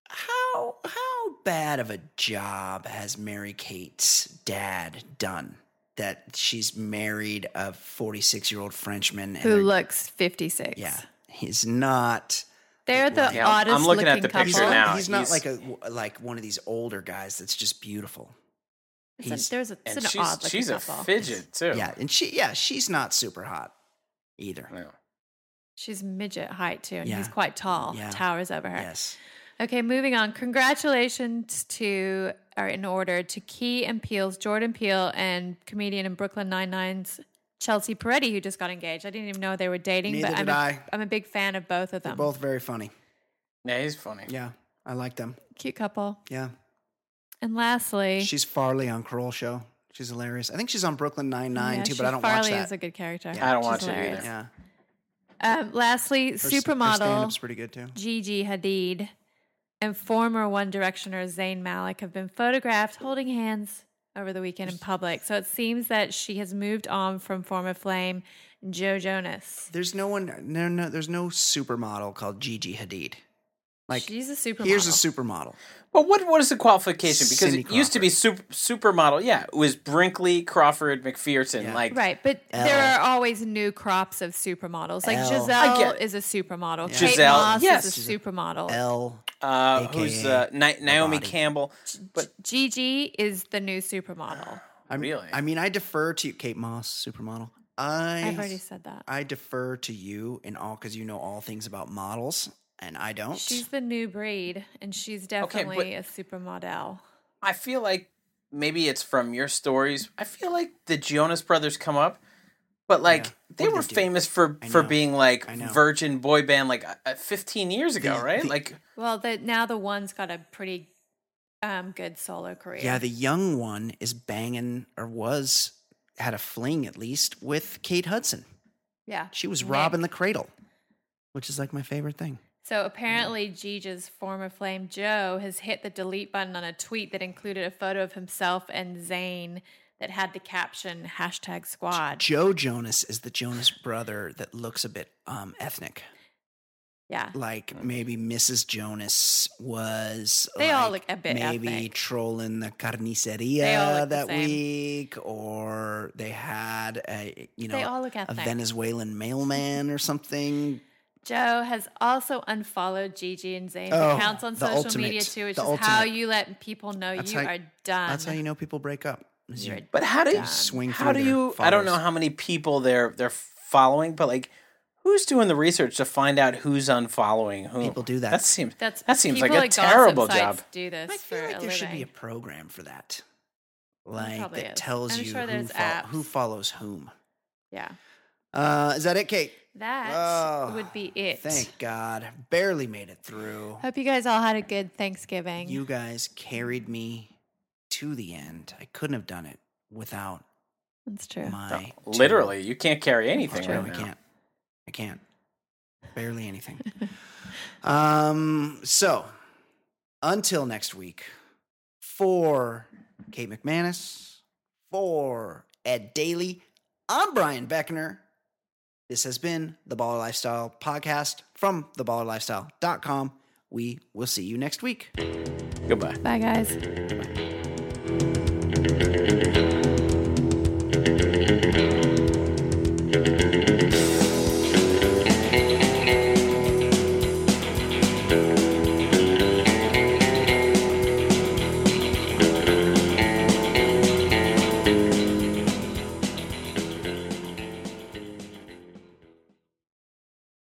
how how bad of a job has Mary Kate's dad done that she's married a 46 year old Frenchman and Who looks 56. yeah he's not They're the Yeah, I'm oddest looking at the couple. he's picture not, now. he's not he's- like a like one of these older guys that's just beautiful It's a- there's a, it's an she's, odd looking she's a couple. fidget, too. yeah and she yeah she's not super hot either No. She's midget height too, and Yeah. he's quite tall. Yeah. Towers over her. yes Okay, moving on. Congratulations to, or in order, to Key and Peele's Jordan Peele and comedian in Brooklyn Nine Nine's Chelsea Peretti, who just got engaged. I didn't even know they were dating, Neither but I'm did a, I. I'm a big fan of both of they're them. both very funny Yeah, he's funny. yeah I like them Cute couple. yeah And lastly, she's Farley on Kroll show she's hilarious I think she's on Brooklyn Nine Nine yeah, too but I don't Farley watch that is a good character. Yeah. I don't She's watch it either. yeah Um, lastly, Her s- her supermodel pretty good too Gigi Hadid and former One Directioner Zayn Malik have been photographed holding hands over the weekend in public. So it seems that she has moved on from former flame Joe Jonas. There's no one. No, no. There's no supermodel called Gigi Hadid. Like She's a supermodel. here's a supermodel. But what what is the qualification? Because Cindy it used to be super supermodel. Yeah, it was Brinkley, Crawford, Macpherson. Yeah. Like Right, but Elle. there are always new crops of supermodels. Like Elle. Gisele is a supermodel. Yeah. Kate Gisele, Moss yes. is a supermodel. L. uh, who's uh, Ni- Naomi body. Campbell. But Gigi is the new supermodel. I mean, Really? I mean, I defer to Kate Moss, supermodel. I I've already said that. I defer to you in all because you know all things about models, and I don't. She's the new breed, and she's Okay, definitely a supermodel. I feel like maybe it's from your stories. I feel like the Jonas Brothers come up, but like Yeah. they were they famous for for being like virgin boy band like uh, 15 years ago, The- right? the- like Well, the, now the one's got a pretty um, good solo career. Yeah, the young one is banging or was had a fling at least with Kate Hudson. yeah. She was Nick. robbing the cradle, which is like my favorite thing. So apparently, Gigi's former flame Joe has hit the delete button on a tweet that included a photo of himself and Zayn that had the caption hashtag squad. Joe Jonas is the Jonas brother that looks a bit um, ethnic. Yeah. Like maybe Mrs. Jonas was. They all look a bit maybe ethnic. trolling the carniceria look the that week, or they had a you know They all look a. Venezuelan mailman or something. Joe has also unfollowed Gigi and Zayn's Oh, accounts on social ultimate- media too, which the is how you let people know That's you how- are done. That's how you know people break up. you- You're But how do you done. swing How do their you? I don't know how many people they're they're following, but like, who's doing the research to find out who's unfollowing who? People do that. That seems That's that seems like a at terrible sites job. Do this I for feel like a there should be a program for that, like probably that is. tells I'm you sure who, there's fol- who follows whom. yeah, Uh, is that it, Kate? That Oh, would be it. Thank God, barely made it through. Hope you guys all had a good Thanksgiving. You guys carried me to the end. I couldn't have done it without That's true. my two- Literally, you can't carry anything No, right I can't. I can't. Barely anything. um. So, until next week, for Kate McManus, for Ed Daly, I'm Brian Beckner. This has been the Baller Lifestyle podcast from theballerlifestyle.com. We will see you next week. Goodbye. Bye, guys.